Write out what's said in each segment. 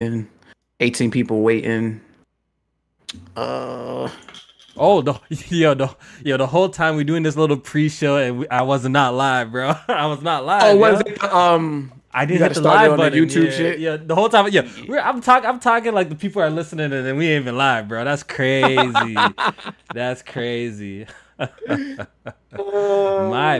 18 people waiting. Uh. Oh, the yo, the yo, the whole time we doing this little pre-show and we, I was not live, bro. I was not live. Oh, was it? Um, I didn't hit the live button. YouTube yeah, shit. Yeah, the whole time. Yeah, We're, I'm talking. I'm talking like the people are listening, and then we ain't even live, bro. That's crazy. That's crazy. My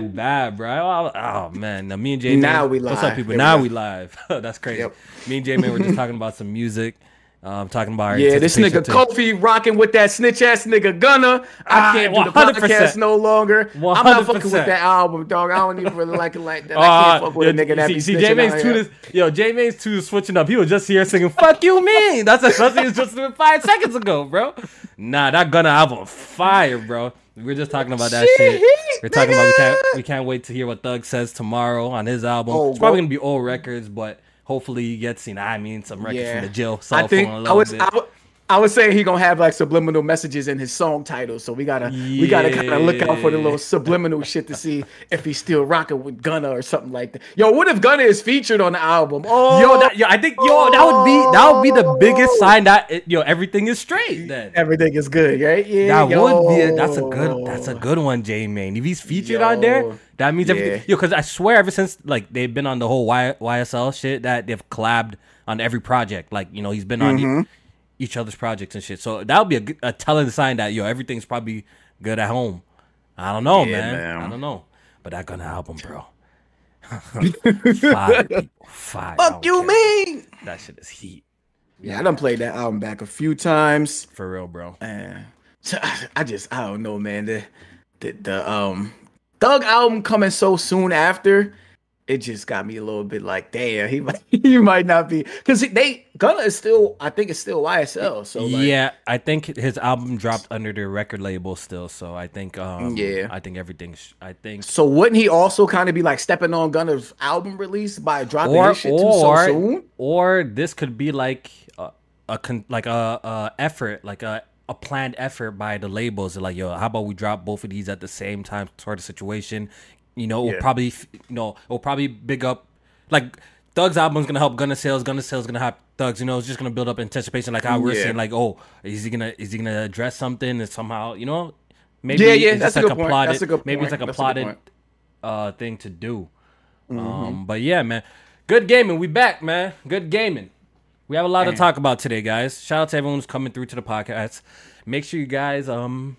bad, bro. Oh, oh, man, now me and Jay. Now we live. What's up, people? Here now we, live. That's crazy. Yep. Me and Jay man were just talking about some music. Um, talking about yeah, this nigga to... Kofi rocking with that snitch ass nigga Gunna. I can't do the podcast no longer. 100%. I'm not fucking with that album, dog. I don't even really like it like that. I can't uh, fuck with a nigga that see, be see, J Mane's tune is yo, J Mane's tune is switching up. He was just here singing "Fuck You Mean." That's a, that's what he was just doing five seconds ago, bro. Nah, that Gunna album fire, bro. We are just talking about that shit. We're talking about we can't we can't wait to hear what Thug says tomorrow on his album. Oh, it's probably gonna be old records, but hopefully he gets you know I mean some records yeah. from the jail. I think I was I, I was saying he gonna have like subliminal messages in his song titles, so we gotta yeah. we gotta kind of look out for the little subliminal shit to see if he's still rocking with Gunna or something like that. Yo, what if Gunna is featured on the album? Oh, yo, that, yo, I think yo that would be that would be the biggest sign that it, yo everything is straight. Then everything is good, right? Yeah, that yo. would be a, that's a good that's a good one, J Mane. If he's featured yo. on there, that means yeah. everything. Yo, because I swear, ever since like they've been on the whole y- YSL shit, that they've collabed on every project. Like you know, he's been on. Mm-hmm each other's projects and shit. So that would be a, a telling sign that yo everything's probably good at home. I don't know, yeah, man. man. I don't know, but that Gunna album, bro. five, people, five. Fuck you, mean? That shit is heat. Yeah, I done played that album back a few times. For real, bro. And I just I don't know, man. The the, the um Thug album coming so soon after it just got me a little bit like, damn, he might he might not be because they Gunna is still, I think it's still YSL. So like, yeah, I think his album dropped under the record label still. So I think, um, yeah, I think everything's, I think. So wouldn't he also kind of be like stepping on Gunna's album release by dropping or, his shit or, too so soon? Or this could be like a, a like a, a effort, like a a planned effort by the labels. Like, yo, how about we drop both of these at the same time, sort of situation. You know, yeah. will probably you know will probably big up like Thug's album's gonna help Gunna sales. Gunna sales gonna help Thugs. You know, it's just gonna build up anticipation, like how we're yeah. saying, like, oh, is he gonna is he gonna address something and somehow, you know, maybe yeah, yeah, that's like a, a plotted, a maybe it's like a that's plotted a uh thing to do. Mm-hmm. Um, but yeah, man, good gaming. We back, man. Good gaming. We have a lot Damn. to talk about today, guys. Shout out to everyone who's coming through to the podcast. Make sure you guys um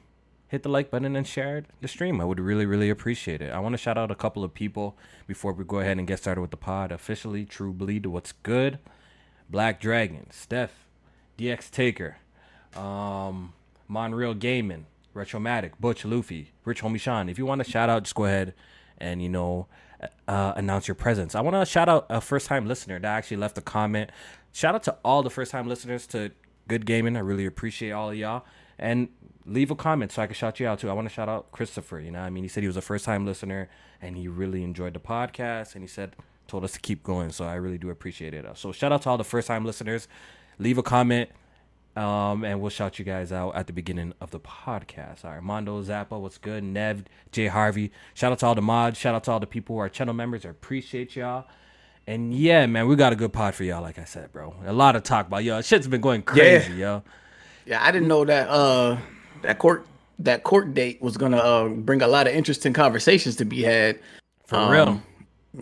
hit the like button and share the stream. I would really, really appreciate it. I want to shout out a couple of people before we go ahead and get started with the pod. Officially, True Bleed, what's good? Black Dragon, Steph, DX Taker, um, Monreal Gaming, Retromatic, Butch Luffy, Rich Homie Sean. If you want to shout out, just go ahead and you know uh, announce your presence. I want to shout out a first time listener that actually left a comment. Shout out to all the first time listeners to Good Gaming. I really appreciate all of y'all. And leave a comment so I can shout you out too. I want to shout out Christopher. You know, I mean, he said he was a first time listener and he really enjoyed the podcast and he said told us to keep going. So I really do appreciate it. So shout out to all the first time listeners. Leave a comment. Um, and we'll shout you guys out at the beginning of the podcast. All right, Mondo Zappa, what's good? Nev, Jay Harvey. Shout out to all the mods. Shout out to all the people who are channel members. I appreciate y'all. And yeah, man, we got a good pod for y'all, like I said, bro. A lot of talk about y'all. Shit's been going crazy, yeah. yo. Yeah, I didn't know that. Uh, that court that court date was gonna uh, bring a lot of interesting conversations to be had. For um, real.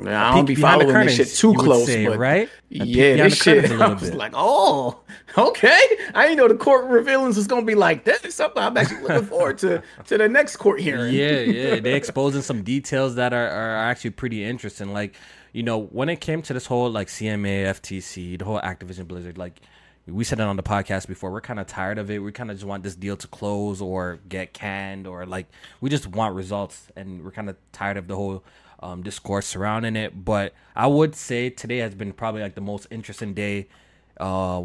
I don't be following curtains, this shit too close, say, but right? yeah, this shit. I was bit. like, oh, okay. I didn't know the court revealings was gonna be like this. Is something I'm actually looking forward to to the next court hearing. Yeah, yeah. They exposing some details that are, are actually pretty interesting. Like, you know, when it came to this whole like CMA, FTC, the whole Activision Blizzard, like we said it on the podcast before. We're kind of tired of it. We kind of just want this deal to close or get canned, or like we just want results, and we're kind of tired of the whole um, discourse surrounding it. But I would say today has been probably like the most interesting day uh,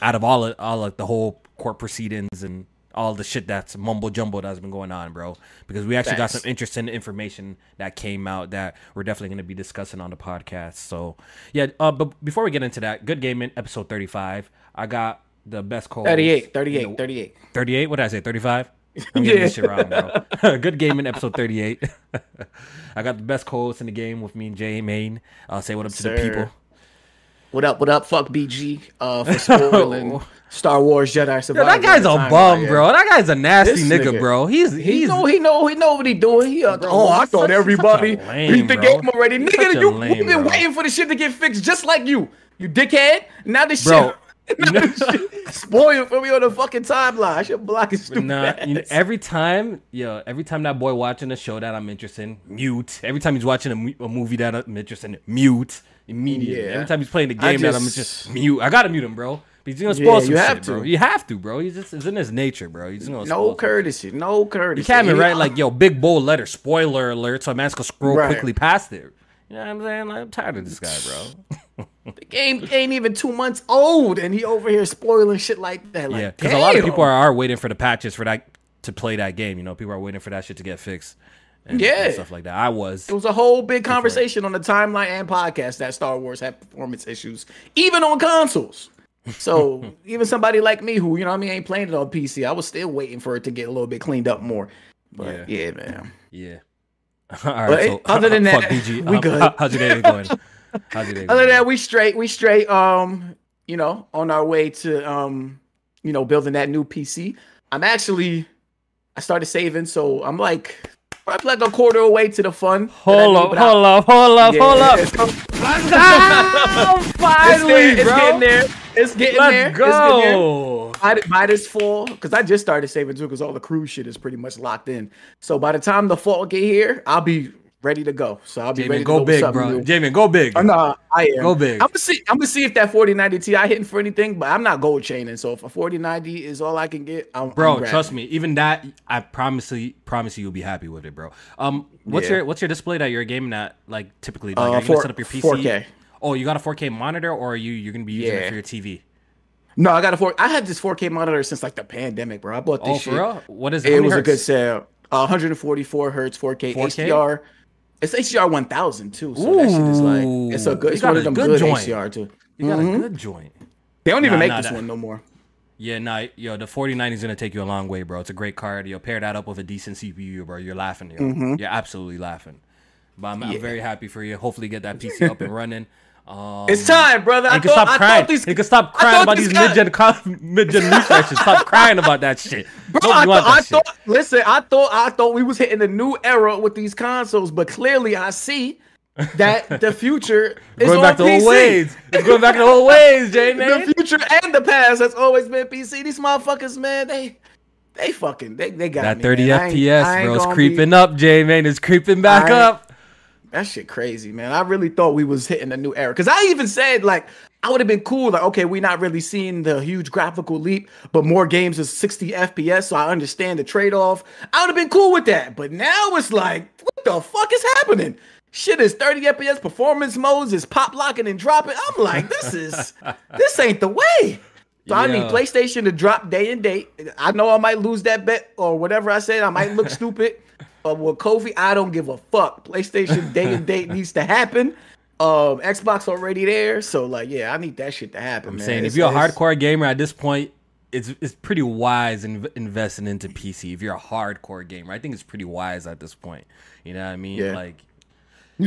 out of all of, all like the whole court proceedings and all the shit that's mumbo jumbo that's been going on, bro. Because we actually Thanks. got some interesting information that came out that we're definitely going to be discussing on the podcast. So yeah, uh, but before we get into that, good gaming episode thirty five. I got the best call. 38, 38, you know, 38. 38? What did I say? 35? I'm getting yeah. this shit wrong, bro. Good game in episode 38. I got the best calls in the game with me and Jay Mane. I'll say what up to the people. What up? What up? Fuck BG uh, for spoiling Star Wars Jedi Survivor. Yo, that guy's a bum, right, bro. That guy's a nasty nigga, nigga, bro. He's he's he know he know he know what he doing. He uh, bro, oh, I thought everybody beat the bro. game already. Nigga, you lame, you been bro. waiting for the shit to get fixed just like you. You dickhead. Now this bro, shit Spoiled for me on the fucking timeline. I should block his stupid nah, you know, every time, yo, every time that boy watching a show that I'm interested in, mute. Every time he's watching a, a movie that I'm interested in, mute immediately. Yeah. Every time he's playing the game just, that I'm just mute. I gotta mute him, bro. He's gonna spoil yeah, some you have shit, to. bro. You have to, bro. He's just it's in his nature, bro. He's gonna no courtesy, no courtesy. You can't be right like yo, big bold letter, spoiler alert, so a man's gonna scroll right. quickly past it. You know what I'm saying? Like, I'm tired of this guy, bro. the game ain't even two months old, and he over here spoiling shit like that. Like, yeah, because a lot of people are, are waiting for the patches for that to play that game. You know, people are waiting for that shit to get fixed. And, yeah, and stuff like that. I was. It was a whole big conversation on the timeline and podcast that Star Wars had performance issues, even on consoles. So even somebody like me, who you know, I mean, ain't playing it on PC, I was still waiting for it to get a little bit cleaned up more. But yeah, yeah man. Yeah. All right. But so, other than that, BG. we um, good. How, how's your day going? How's your day? going? Other than that, we straight. We straight. Um, you know, on our way to um, you know, building that new PC. I'm actually, I started saving, so I'm like I'm like a quarter away to the fun. Hold up, hold up, hold up, hold up. Finally, it's, bro. It's getting there. It's getting Let's there. go. By, by this fall, because I just started saving too, because all the cruise shit is pretty much locked in. So by the time the fall get here, I'll be ready to go. So I'll be ready go to go big, bro. Jamie, go big. Oh, no, I am. Go big. I'm gonna see. I'm gonna see if that 4090 Ti hitting for anything, but I'm not gold chaining. So if a 4090 is all I can get, I'm, bro. I'm trust me. Even that, I promise you, promise you, you'll be happy with it, bro. Um, what's yeah. your what's your display that you're gaming at? Like typically, like, uh, are you 4, set up your PC? 4K. Oh, you got a 4K monitor, or are you you're gonna be using yeah. it for your TV? No, I got a four. I had this 4K monitor since like the pandemic, bro. I bought this oh, shit. For real? What is it? It was hertz? a good sale. Uh, 144 hertz, 4K, 4K? HDR. It's HDR 1000 too, so Ooh. that shit is like it's a good. It's one of them good, good joint. HDR too. You got mm-hmm. a good joint. They don't even nah, make nah, this that. one no more. Yeah, nah, yo, the 4090 is gonna take you a long way, bro. It's a great card. Yo, pair that up with a decent CPU, bro. You're laughing, yo. Mm-hmm. You're absolutely laughing. But I'm, yeah. I'm, very happy for you. Hopefully, get that PC up and running. Um, it's time, brother. I thought, stop crying. These, you can stop crying about these mid-gen mid-gen refreshes. Stop crying about that shit. Bro, I, th- I thought. Listen, I thought I thought we was hitting a new era with these consoles, but clearly I see that the future is going back to old ways. It's going back to old ways, Jay man. the future and the past has always been PC. These motherfuckers, man, they they fucking they, they got that me, 30 man. FPS, bro. It's creeping be, up, Jay man. It's creeping back up. That shit crazy, man. I really thought we was hitting a new era. Cause I even said like I would have been cool, like, okay, we're not really seeing the huge graphical leap, but more games is 60 FPS, so I understand the trade-off. I would have been cool with that. But now it's like, what the fuck is happening? Shit is 30 FPS performance modes is pop locking and dropping. I'm like, this is this ain't the way. So yeah. I need PlayStation to drop day and date. I know I might lose that bet or whatever I said. I might look stupid. But with Kofi, I don't give a fuck. PlayStation day and date needs to happen. Um, Xbox already there, so like, yeah, I need that shit to happen. I'm man. saying, it's, if you're a hardcore gamer at this point, it's it's pretty wise in investing into PC. If you're a hardcore gamer, I think it's pretty wise at this point. You know what I mean? Yeah. Like,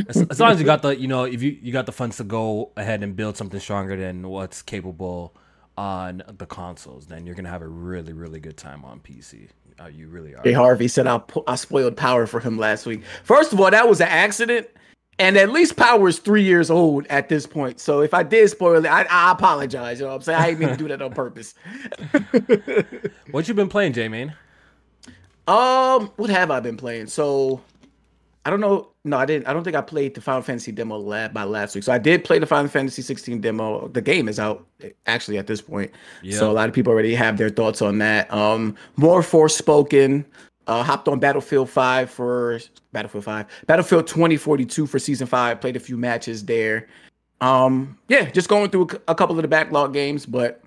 as, as, long as you got the, you know, if you you got the funds to go ahead and build something stronger than what's capable on the consoles, then you're gonna have a really really good time on PC. Uh, you really are. Hey Harvey said I I spoiled Power for him last week. First of all, that was an accident, and at least Power is three years old at this point. So if I did spoil it, I, I apologize. You know what I'm saying? I didn't mean to do that on purpose. what you been playing, J Man? Um, what have I been playing? So I don't know. No, I didn't. I don't think I played the Final Fantasy demo lab by last week. So I did play the Final Fantasy 16 demo. The game is out actually at this point. Yep. So a lot of people already have their thoughts on that. Um, more Forspoken. Uh, hopped on Battlefield 5 for Battlefield 5, Battlefield 2042 for season five. Played a few matches there. Um, yeah, just going through a couple of the backlog games, but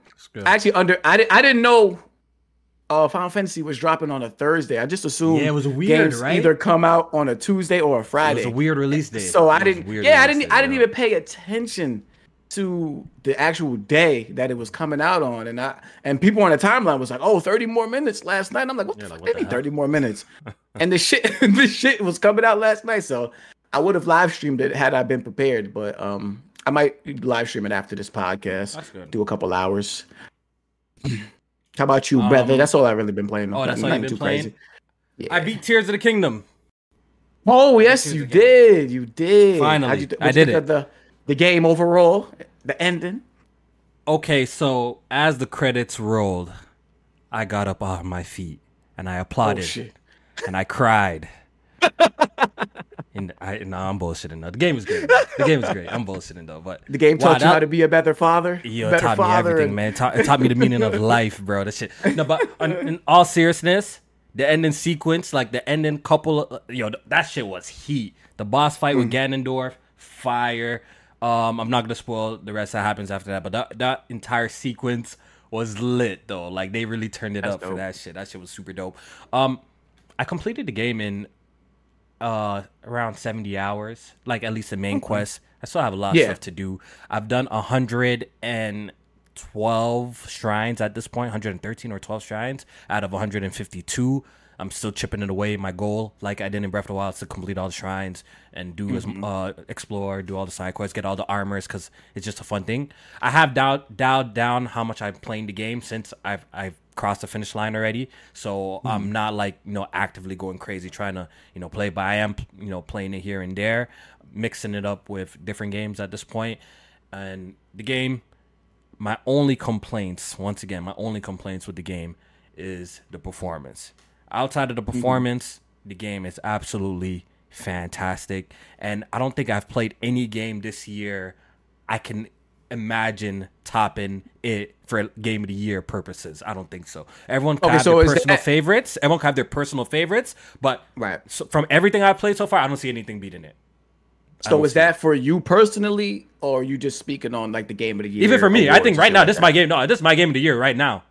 actually under I, di- I didn't know uh, Final Fantasy was dropping on a Thursday. I just assumed yeah, it was weird, games right? either come out on a Tuesday or a Friday. It was a weird release day. So I didn't. Yeah, I didn't. Day, I didn't even pay attention to the actual day that it was coming out on, and I and people on the timeline was like, "Oh, 30 more minutes last night." I'm like, "What yeah, the like, fuck? What the 30 more minutes?" and the shit, the shit was coming out last night, so I would have live streamed it had I been prepared. But um, I might live stream it after this podcast. Do a couple hours. How about you, um, brother? That's all I've really been playing. Oh, that's all you've been playing. Yeah. I beat Tears of the Kingdom. Oh yes, you did. You did. Finally, you, I did it. The the game overall, the ending. Okay, so as the credits rolled, I got up off my feet and I applauded oh, and I cried. and I no, I'm bullshitting though. The game is great. The game is great. I'm bullshitting though, but the game taught wow, you how to be a better father. Yeah, better taught father me everything, and... man. Taught, it taught me the meaning of life, bro. That shit. No, but in all seriousness, the ending sequence, like the ending couple, yo, that shit was heat. The boss fight mm. with Ganondorf, fire. Um, I'm not gonna spoil the rest that happens after that, but that that entire sequence was lit though. Like they really turned it That's up dope. for that shit. That shit was super dope. Um, I completed the game in uh around 70 hours, like at least the main okay. quest. I still have a lot of stuff to do. I've done a hundred and 12 shrines at this point 113 or 12 shrines out of 152 i'm still chipping it away my goal like i did in breath of the wild is to complete all the shrines and do mm-hmm. uh explore do all the side quests get all the armors because it's just a fun thing i have dialed, dialed down how much i'm playing the game since i've i've crossed the finish line already so mm-hmm. i'm not like you know actively going crazy trying to you know play but i am you know playing it here and there mixing it up with different games at this point. point and the game my only complaints, once again, my only complaints with the game is the performance. Outside of the mm-hmm. performance, mm-hmm. the game is absolutely fantastic. And I don't think I've played any game this year I can imagine topping it for game of the year purposes. I don't think so. Everyone can okay, have so their personal that, favorites. Everyone can have their personal favorites, but right. So from everything I've played so far, I don't see anything beating it. So is that for you personally, or you just speaking on like the game of the year? Even for me, I think right now like this is my game. No, this is my game of the year right now.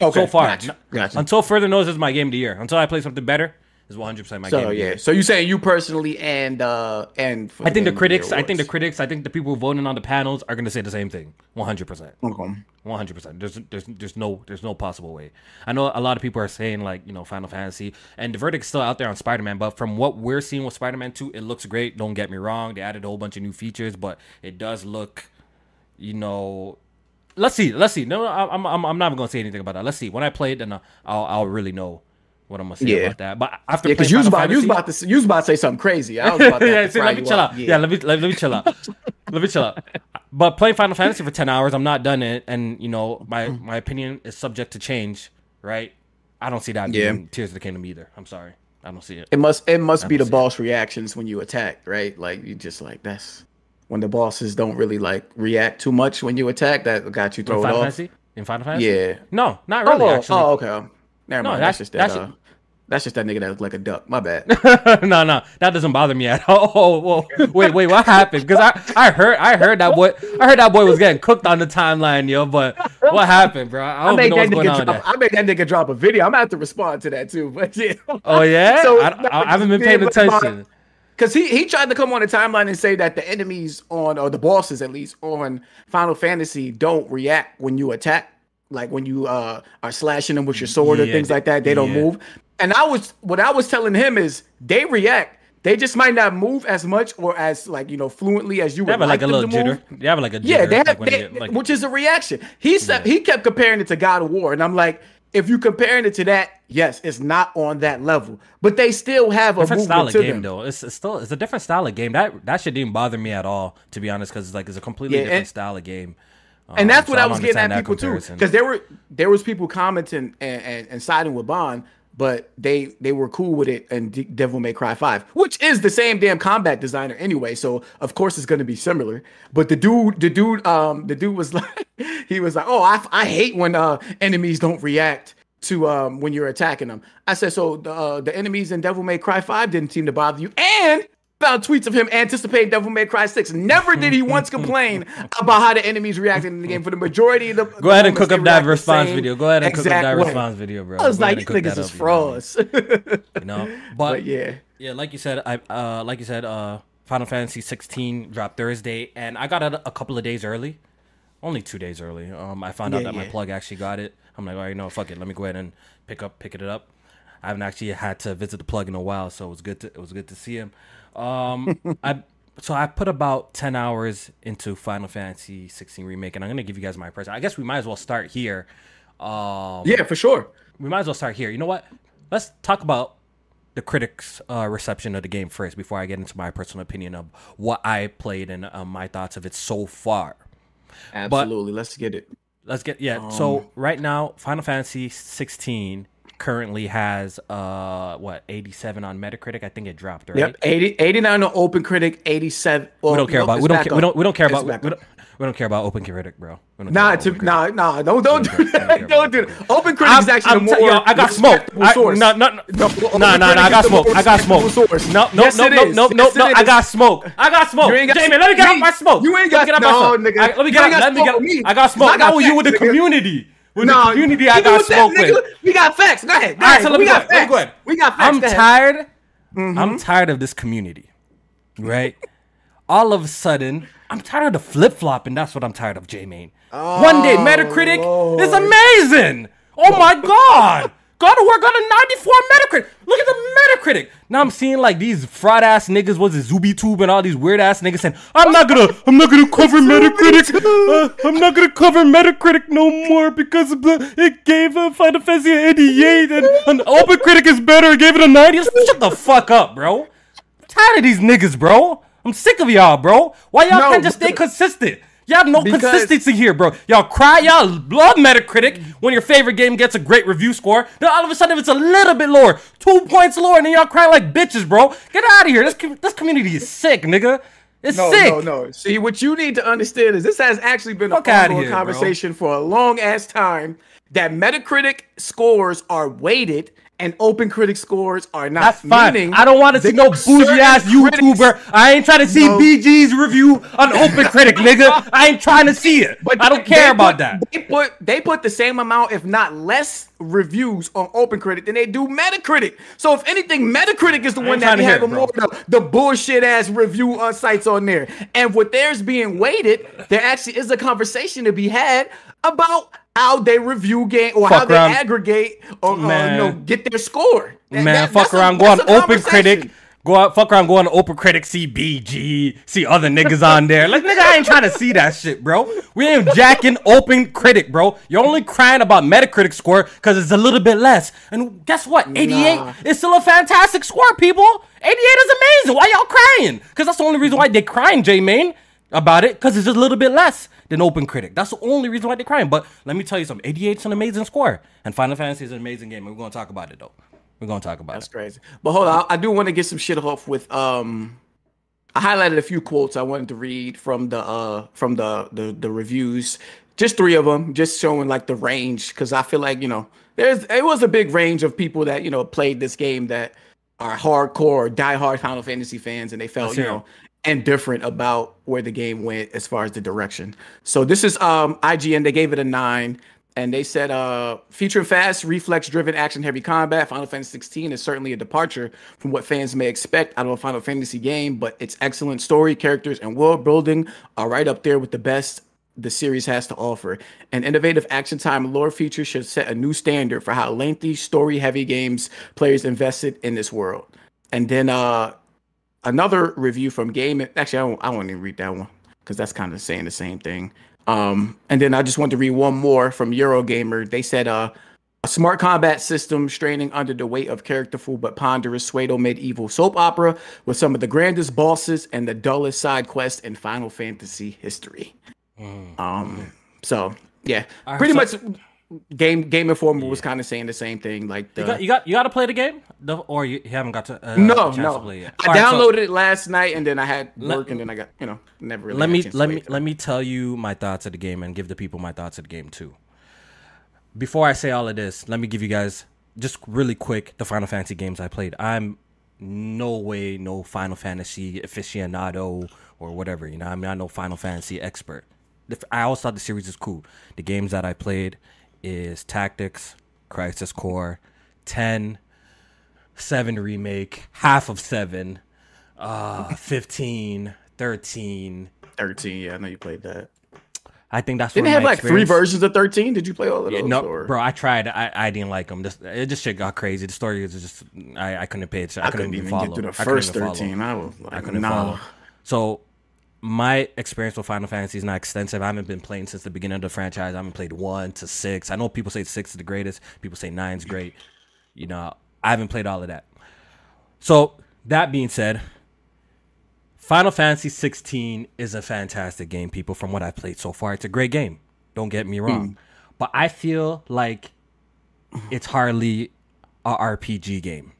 Okay, so far, gotcha, gotcha. until further notice, this is my game of the year. Until I play something better, is 100 percent my so, game. So yeah, so you saying you personally and uh and I think the critics, I think the critics, I think the people voting on the panels are going to say the same thing. 100 percent. Okay. 100 percent. There's there's there's no there's no possible way. I know a lot of people are saying like you know Final Fantasy and the verdict's still out there on Spider Man, but from what we're seeing with Spider Man 2, it looks great. Don't get me wrong, they added a whole bunch of new features, but it does look, you know, let's see, let's see. No, I'm I'm I'm not even gonna say anything about that. Let's see. When I play it, then I'll I'll really know what I'm gonna say yeah. about that. But after yeah, because you was about you was about to you was about to say something crazy. I was about to yeah, see, let me chill out. Yeah. yeah, let me let, let me chill out. let me chill out. But playing Final Fantasy for ten hours, I'm not done it, and you know my mm. my opinion is subject to change. Right? I don't see that yeah. being Tears of the Kingdom either. I'm sorry, I don't see it. It must it must be the boss it. reactions when you attack, right? Like you just like that's when the bosses don't really like react too much when you attack. That got you thrown off. Fantasy? In Final Fantasy? Yeah. No, not really. Oh, actually. oh okay. Never no, mind. That's, that's just that. That's, uh, that's just that nigga that looked like a duck. My bad. no, no, that doesn't bother me at all. Oh, oh, wait, wait, what happened? Because I, I heard, I heard that boy, I heard that boy was getting cooked on the timeline, yo. But what happened, bro? I don't I know what's going on. Drop, I made that nigga drop a video. I'm gonna have to respond to that too. But yeah. Oh yeah. So I, I, I haven't been paying attention. Because he, he tried to come on the timeline and say that the enemies on, or the bosses at least, on Final Fantasy don't react when you attack like when you uh are slashing them with your sword yeah, or things like that, they don't move. And I was what I was telling him is they react. They just might not move as much or as like you know fluently as you would like, like a little jitter. Move. They have like a jitter, yeah, they have, like they, like, which is a reaction. He said yeah. he kept comparing it to God of War, and I'm like, if you're comparing it to that, yes, it's not on that level, but they still have a different style of game them. though. It's, it's, still it's a different style of game. That that shit didn't bother me at all, to be honest, because it's like it's a completely yeah, different and, style of game. Um, and that's what so I was getting at people too, because there were there was people commenting and, and, and siding with Bond but they they were cool with it and D- Devil May Cry 5, which is the same damn combat designer anyway, so of course it's going to be similar. But the dude the dude um the dude was like he was like, "Oh, I, I hate when uh enemies don't react to um when you're attacking them." I said, "So the uh, the enemies in Devil May Cry 5 didn't seem to bother you." And found tweets of him anticipating Devil May Cry 6. Never did he once complain about how the enemies reacted in the game. For the majority of the Go ahead and cook up that response video. Go ahead and cook up that response video, bro. I was Go like, these niggas is frauds. You know? But, but, yeah. Yeah, like you said, I uh like you said, uh Final Fantasy 16 dropped Thursday and I got it a couple of days early. Only two days early. Um I found yeah, out that yeah. my plug actually got it. I'm like, all right, no, fuck it. Let me go ahead and pick up pick it up. I haven't actually had to visit the plug in a while, so it was good to it was good to see him. Um, I so I put about ten hours into Final Fantasy 16 remake, and I'm gonna give you guys my impression. I guess we might as well start here. Um, yeah, for sure. We might as well start here. You know what? Let's talk about the critics' uh, reception of the game first before I get into my personal opinion of what I played and um, my thoughts of it so far. Absolutely. But let's get it. Let's get yeah. Um, so right now, Final Fantasy 16 currently has uh what 87 on Metacritic. I think it dropped right. Yep, 80, 89 on OpenCritic, 87. Well, we don't care about we don't, we don't we don't care about we don't, we don't care about Open Critic, bro. Nah, to, nah, nah, don't don't do that. Don't do that. Open Critic is actually I'm more. T- yo, I got smoke. Source. No, no, no, no, no, no, no. I got smoke. I got smoke. No, no, no, no, no, no, no. I got smoke. I got smoke. Jamie, let me get off my smoke. You ain't got no, nigga. Let me get. Let me get. I got smoke. I got with you with the community. With the community, I got smoke with. We got facts. Go ahead. All right, so let me go. Let me go. We got facts. I'm tired. Mm-hmm. I'm tired of this community, right? All of a sudden I'm tired of the flip flop, and that's what I'm tired of, J Main. Oh, One day, oh, Metacritic Lord. is amazing. Oh my God. God of War got a 94 Metacritic. Look at the Metacritic. Now I'm seeing like these fraud ass niggas, was it ZubiTube and all these weird ass niggas saying, I'm not gonna, I'm not gonna cover Metacritic. Uh, I'm not gonna cover Metacritic no more because the, it gave a Final Fantasy 88 and an Open Critic is better. It gave it a 90. Shut the fuck up, bro. I'm tired of these niggas, bro. I'm sick of y'all, bro. Why y'all no, can't just stay consistent? Y'all have no consistency here, bro. Y'all cry, y'all love Metacritic when your favorite game gets a great review score. Then all of a sudden, if it's a little bit lower, two points lower, and then y'all cry like bitches, bro. Get out of here. This this community is sick, nigga. It's no, sick. No, no, no. See, what you need to understand is this has actually been Fuck a ongoing conversation bro. for a long ass time. That Metacritic scores are weighted and open critic scores are not. That's fine. I don't want to see no bougie ass YouTuber. Critics, I ain't trying to see no. BG's review on Open Critic, nigga. I ain't trying to see it. But I don't care about put, that. They put they put the same amount, if not less, reviews on Open Critic than they do Metacritic. So if anything, Metacritic is the one that have the more the, the bullshit ass review uh, sites on there. And with theirs being weighted, there actually is a conversation to be had about how they review game or fuck how around. they aggregate or uh, you know get their score. That, man, that, fuck around, a, go on Open Critic. Go out, fuck around, go on Open Critic, see BG, see other niggas on there. Like, nigga, I ain't trying to see that shit, bro. We ain't jacking Open Critic, bro. You're only crying about Metacritic score because it's a little bit less. And guess what? 88 nah. is still a fantastic score, people. 88 is amazing. Why y'all crying? Because that's the only reason why they crying, J Main, about it, because it's just a little bit less than Open Critic. That's the only reason why they're crying. But let me tell you something 88's an amazing score. And Final Fantasy is an amazing game. We're going to talk about it, though. We're going to talk about That's it. That's crazy. But hold on. I do want to get some shit off with. um. I highlighted a few quotes I wanted to read from the uh from the the, the reviews. Just three of them, just showing like the range, because I feel like you know there's it was a big range of people that you know played this game that are hardcore, diehard Final Fantasy fans, and they felt you know indifferent about where the game went as far as the direction. So this is um IGN. They gave it a nine, and they said uh featuring fast, reflex-driven, action-heavy combat. Final Fantasy 16 is certainly a departure from what fans may expect out of a Final Fantasy game, but its excellent story, characters, and world building are right up there with the best the series has to offer. An innovative Active Time Lore feature should set a new standard for how lengthy, story heavy games players invested in this world. And then uh another review from Game. Actually, I won't, I won't even read that one because that's kind of saying the same thing. Um, and then I just want to read one more from Eurogamer. They said, uh, a smart combat system straining under the weight of characterful but ponderous pseudo medieval soap opera with some of the grandest bosses and the dullest side quests in Final Fantasy history. Mm. Um, so yeah, pretty so, much Game Game Informer yeah. was kind of saying the same thing. Like the, you got you got, you got to play the game, or you, you haven't got to. Uh, no, no. To I downloaded so, it last night, and then I had work, and then I got you know never really. Let me let me let me tell you my thoughts of the game, and give the people my thoughts of the game too. Before I say all of this, let me give you guys just really quick the Final Fantasy games I played. I'm no way no Final Fantasy aficionado or whatever. You know, I'm not no Final Fantasy expert. I always thought the series is cool. The games that I played is Tactics, Crisis Core, 10, 7 Remake, half of 7, uh, 15, 13. 13, yeah, I know you played that. I think that's didn't have like three versions of thirteen. Did you play all of those? Yeah, no, or? bro. I tried. I, I didn't like them. This it just shit got crazy. The story is just I, I couldn't pay attention. I, I couldn't, couldn't, even follow. Get through the first I thirteen. I was like, I couldn't nah. follow. So my experience with Final Fantasy is not extensive. I haven't been playing since the beginning of the franchise. I haven't played one to six. I know people say six is the greatest. People say nine's great. You know, I haven't played all of that. So that being said, Final Fantasy 16 is a fantastic game, people. From what I've played so far, it's a great game. Don't get me wrong, mm. but I feel like it's hardly a RPG game.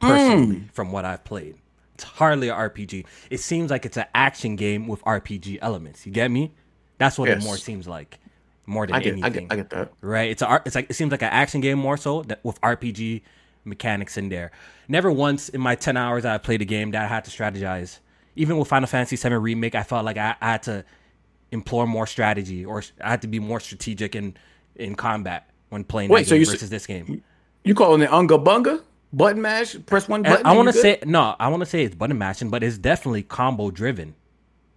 Personally, mm. from what I've played, it's hardly a RPG. It seems like it's an action game with RPG elements. You get me? That's what yes. it more seems like, more than I get, anything. I get, I get that. Right? It's a, it's like it seems like an action game more so that with RPG mechanics in there. Never once in my ten hours that I played a game that I had to strategize even with Final Fantasy VII Remake, I felt like I, I had to implore more strategy or I had to be more strategic in in combat when playing Wait, so you versus this game. You calling it unga bunga? Button mash? Press one button. I want to say no. I want to say it's button mashing, but it's definitely combo driven.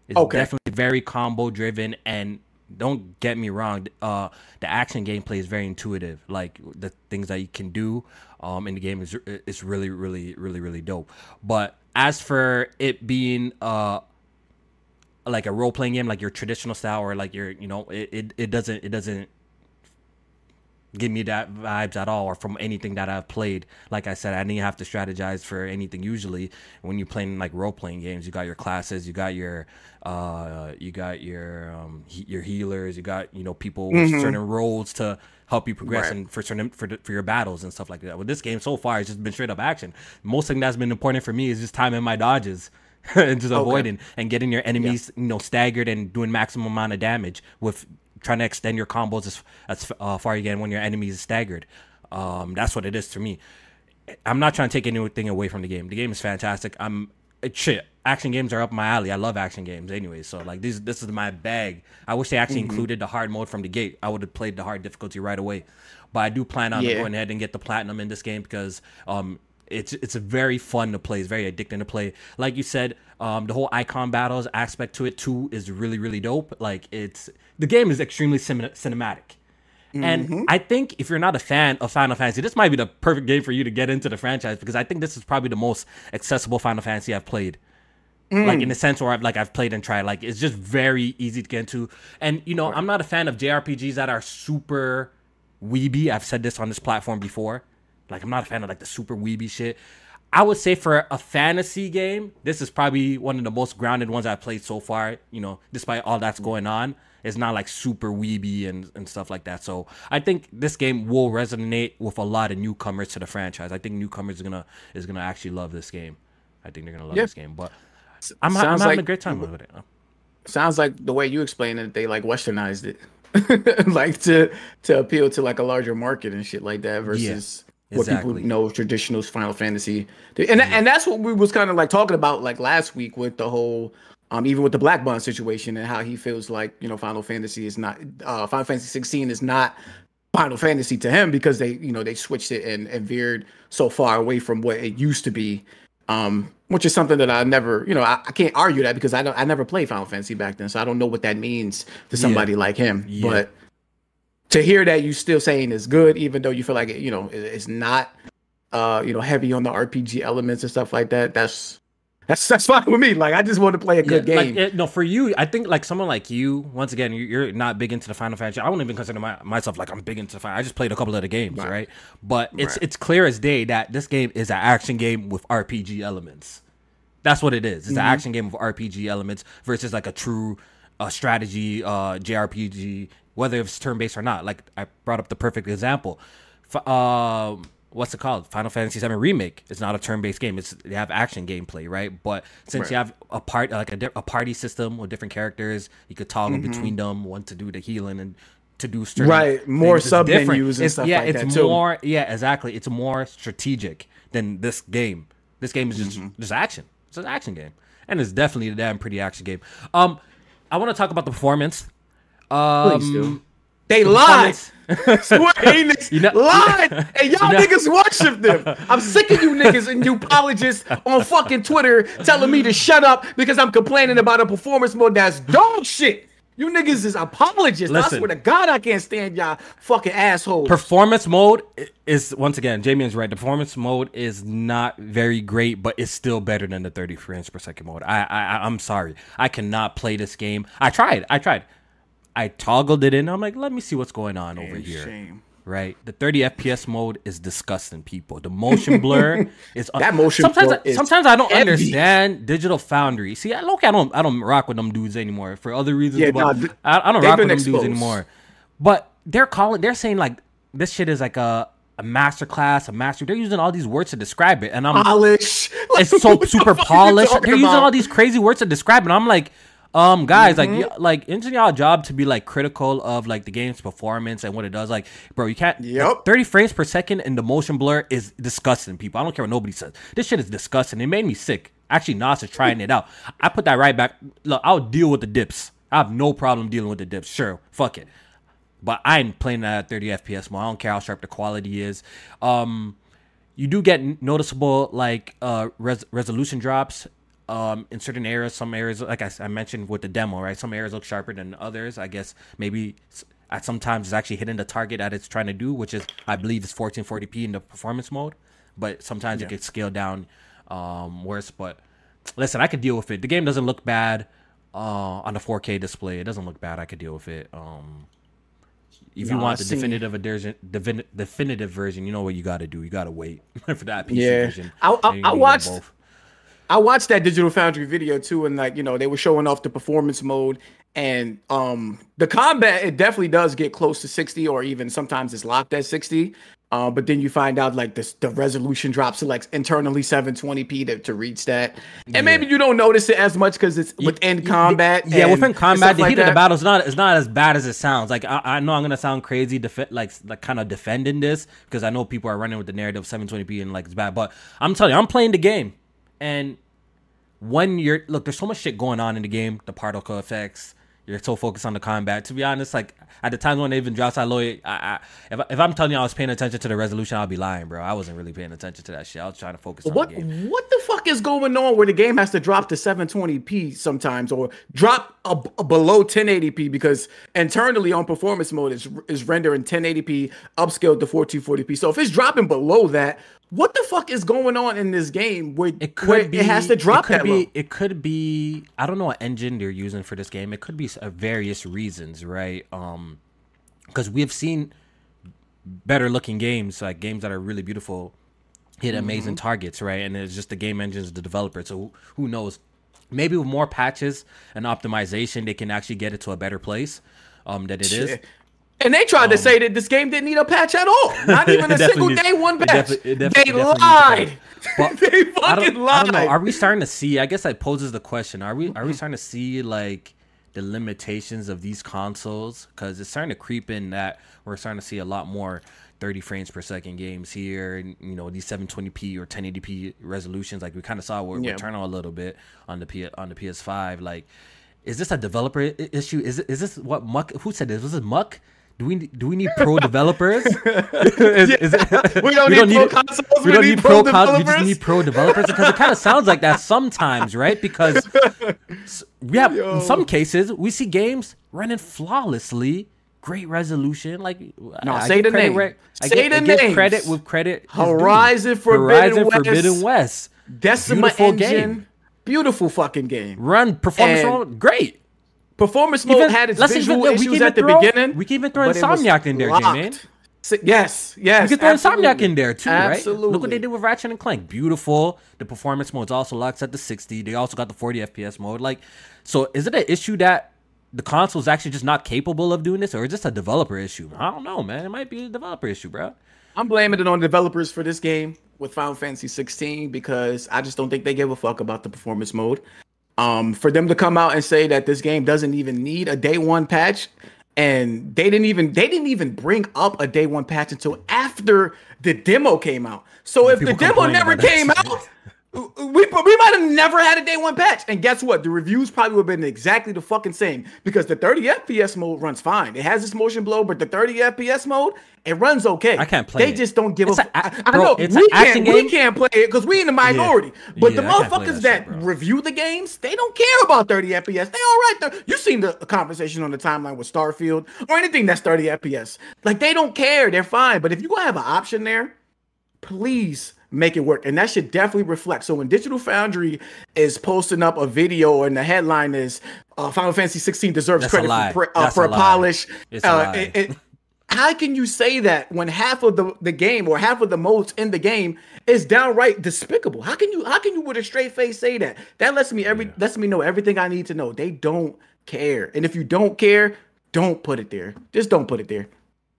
It's okay. definitely very combo driven, and don't get me wrong. Uh, the action gameplay is very intuitive. Like the things that you can do um, in the game is is really, really, really, really dope. But as for it being uh like a role playing game, like your traditional style, or like your you know, it, it, it doesn't it doesn't give me that vibes at all or from anything that I've played. Like I said, I didn't have to strategize for anything usually. When you're playing like role playing games, you got your classes, you got your uh you got your um he- your healers, you got, you know, people mm-hmm. with certain roles to help you progress right. and for certain for, for your battles and stuff like that. With this game so far, it's just been straight up action. Most thing that's been important for me is just timing my dodges. and just okay. avoiding and getting your enemies, yeah. you know, staggered and doing maximum amount of damage with trying to extend your combos as as uh, far you can when your enemy is staggered. Um, that's what it is to me. I'm not trying to take anything away from the game. The game is fantastic. I'm it, shit. Action games are up my alley. I love action games anyway. So like this this is my bag. I wish they actually mm-hmm. included the hard mode from the gate. I would have played the hard difficulty right away. But I do plan on yeah. going ahead and get the platinum in this game because um it's it's very fun to play. It's very addicting to play. Like you said, um, the whole icon battles aspect to it too is really really dope. Like it's the game is extremely sim- cinematic. Mm-hmm. And I think if you're not a fan of Final Fantasy, this might be the perfect game for you to get into the franchise because I think this is probably the most accessible Final Fantasy I've played. Mm. Like in the sense where I've like I've played and tried, like it's just very easy to get into. And you know. I'm not a fan of JRPGs that are super weeby. I've said this on this platform before. Like I'm not a fan of like the super weeby shit. I would say for a fantasy game, this is probably one of the most grounded ones I've played so far. You know, despite all that's going on, it's not like super weeby and, and stuff like that. So I think this game will resonate with a lot of newcomers to the franchise. I think newcomers are gonna is gonna actually love this game. I think they're gonna love this game. But I'm, I'm having like, a great time with it. Sounds like the way you explain it, they like westernized it, like to to appeal to like a larger market and shit like that versus. Yeah what exactly. people know traditional Final Fantasy, and and that's what we was kind of like talking about like last week with the whole, um, even with the Black Bond situation and how he feels like you know Final Fantasy is not, uh, Final Fantasy 16 is not Final Fantasy to him because they you know they switched it and, and veered so far away from what it used to be, um, which is something that I never you know I, I can't argue that because I don't I never played Final Fantasy back then, so I don't know what that means to somebody yeah. like him, yeah. but to hear that you still saying is good, even though you feel like it, you know it's not, uh, you know, heavy on the RPG elements and stuff like that. That's that's that's fine with me. Like I just want to play a good yeah, game. Like, it, no, for you, I think like someone like you. Once again, you're not big into the Final Fantasy. I wouldn't even consider my, myself like I'm big into Final. I just played a couple of the games, right? right? But it's right. it's clear as day that this game is an action game with RPG elements. That's what it is. It's mm-hmm. an action game with RPG elements versus like a true uh, strategy uh, JRPG whether it's turn based or not. Like I brought up the perfect example. Um, what's it called? Final Fantasy VII Remake. It's not a turn based game. It's they have action gameplay, right? But since right. you have a part like a, a, party system with different characters, you could toggle mm-hmm. between them, one to do the healing and to do certain right more sub menus and stuff yeah, like it's more yeah exactly. It's more strategic than this game. This game is just mm-hmm. just action. It's an action game, and it's definitely a damn pretty action game. Um, I want to talk about the performance. Um, Please do. They lied. Square Enix you know, lied, and y'all you know, niggas worship them. I'm sick of you niggas and you apologists on fucking Twitter telling me to shut up because I'm complaining about a performance mode that's dog shit. You niggas is apologists. Listen, I swear to God, I can't stand y'all fucking assholes. Performance mode is once again, Jamien's right. The performance mode is not very great, but it's still better than the 30 frames per second mode. I, I I'm sorry, I cannot play this game. I tried, I tried. I toggled it in. I'm like, let me see what's going on over here. Shame right? The 30 FPS mode is disgusting, people. The motion blur is that motion. Sometimes, I, sometimes I don't heavy. understand Digital Foundry. See, I look, I don't, I don't rock with them dudes anymore for other reasons. Yeah, nah, I, I, don't rock with them exposed. dudes anymore. But they're calling, they're saying like this shit is like a a master class, a master. They're using all these words to describe it, and I'm polish. It's so super polished. They're using all these crazy words to describe it. I'm like, um, guys, mm-hmm. like, like, isn't y'all job to be like critical of like the game's performance and what it does? Like, bro, you can't. Yep. Thirty frames per second and the motion blur is disgusting, people. I don't care what nobody says. This shit is disgusting. It made me sick. Actually, Nas is trying it out. I put that right back. Look, I'll deal with the dips. I have no problem dealing with the dips. Sure, fuck it. But I ain't playing that at 30 FPS mode. I don't care how sharp the quality is. Um, you do get noticeable like uh res- resolution drops um, in certain areas, some areas, like I, I, mentioned with the demo, right? Some areas look sharper than others. I guess maybe at sometimes it's actually hitting the target that it's trying to do, which is I believe is 1440p in the performance mode. But sometimes yeah. it gets scaled down um, worse. But listen, I could deal with it. The game doesn't look bad uh, on the 4K display. It doesn't look bad. I could deal with it. Um, if no, you want the definitive version, definitive version, you know what you got to do. You got to wait for that PC yeah. version. I, I, I watched. I watched that Digital Foundry video too, and like you know they were showing off the performance mode and um the combat. It definitely does get close to sixty, or even sometimes it's locked at sixty. Uh, but then you find out like this, the resolution drops to like internally 720p to, to reach that, and yeah. maybe you don't notice it as much because it's within combat. Yeah, within combat, the like heat that. of the battle is not it's not as bad as it sounds. Like I, I know I'm gonna sound crazy, def- like like kind of defending this because I know people are running with the narrative 720p and like it's bad, but I'm telling you, I'm playing the game. And when you're look, there's so much shit going on in the game, the particle effects. You're so focused on the combat. To be honest, like at the time when they even dropped Aloy, I, I, if, if I'm telling you I was paying attention to the resolution, I'll be lying, bro. I wasn't really paying attention to that shit. I was trying to focus on what, the game. What the fuck is going on where the game has to drop to 720p sometimes or drop a, a below 1080p because internally on performance mode is is rendering 1080p upscaled to 1440p. So if it's dropping below that, what the fuck is going on in this game where it could where be, it has to drop it could that be, low? It could be I don't know what engine they're using for this game. It could be various reasons, right? Um, because we've seen better looking games, like games that are really beautiful, hit amazing mm-hmm. targets, right? And it's just the game engines, the developer. So who knows? Maybe with more patches and optimization, they can actually get it to a better place um, than it is. And they tried um, to say that this game didn't need a patch at all. Not even a single day one patch. It defi- it defi- they lied. They fucking I don't, lied. I don't know. Are we starting to see? I guess that poses the question. Are we are we starting to see like the limitations of these consoles? Because it's starting to creep in that we're starting to see a lot more 30 frames per second games here, and you know these 720p or 1080p resolutions. Like we kind of saw with yeah. Returnal a little bit on the P- on the PS5. Like, is this a developer issue? Is is this what Muck? Who said this? Was it Muck? Do we do we need pro developers? is, is it, we don't we need, don't pro consoles. We, don't need, need pro, developers. we just need pro developers because it kind of sounds like that sometimes, right? Because we have Yo. in some cases we see games running flawlessly, great resolution. Like no, I say the name. Re- say get, the name. Credit with credit. Horizon Forbidden Horizon West. Forbidden West. Decima Beautiful engine. Game. Beautiful fucking game. Run performance and, great. Performance mode even, had its visual even, issues at the throw, beginning. We can even throw Insomniac in there, man. Yes, yes. We can throw absolutely. Insomniac in there too, absolutely. right? Look what they did with Ratchet and Clank. Beautiful. The performance mode's also locked at the 60. They also got the 40 FPS mode. Like, so is it an issue that the console is actually just not capable of doing this, or is this a developer issue? I don't know, man. It might be a developer issue, bro. I'm blaming it on developers for this game with Final Fantasy 16 because I just don't think they give a fuck about the performance mode. Um, for them to come out and say that this game doesn't even need a day one patch, and they didn't even they didn't even bring up a day one patch until after the demo came out. So if the demo never came out, we, we might have never had a day one patch. And guess what? The reviews probably would have been exactly the fucking same because the 30 FPS mode runs fine. It has this motion blow, but the 30 FPS mode, it runs okay. I can't play They it. just don't give It's a. a- I I know it's we can't. We game. can't play it because we in the minority. But the Yeah, I motherfuckers that shit, review the games, they don't care about 30 FPS. They all right there. You seen the conversation on the timeline with Starfield or anything that's 30 FPS. Like they don't care. They're fine. But if you have an option there, please make it work. And that should definitely reflect. So when Digital Foundry is posting up a video and the headline is uh, Final Fantasy 16 deserves That's credit for, uh, for a polish. Uh, it- it- how can you say that when half of the, the game or half of the modes in the game is downright despicable? How can you how can you with a straight face say that? That lets me every lets me know everything I need to know. They don't care. And if you don't care, don't put it there. Just don't put it there.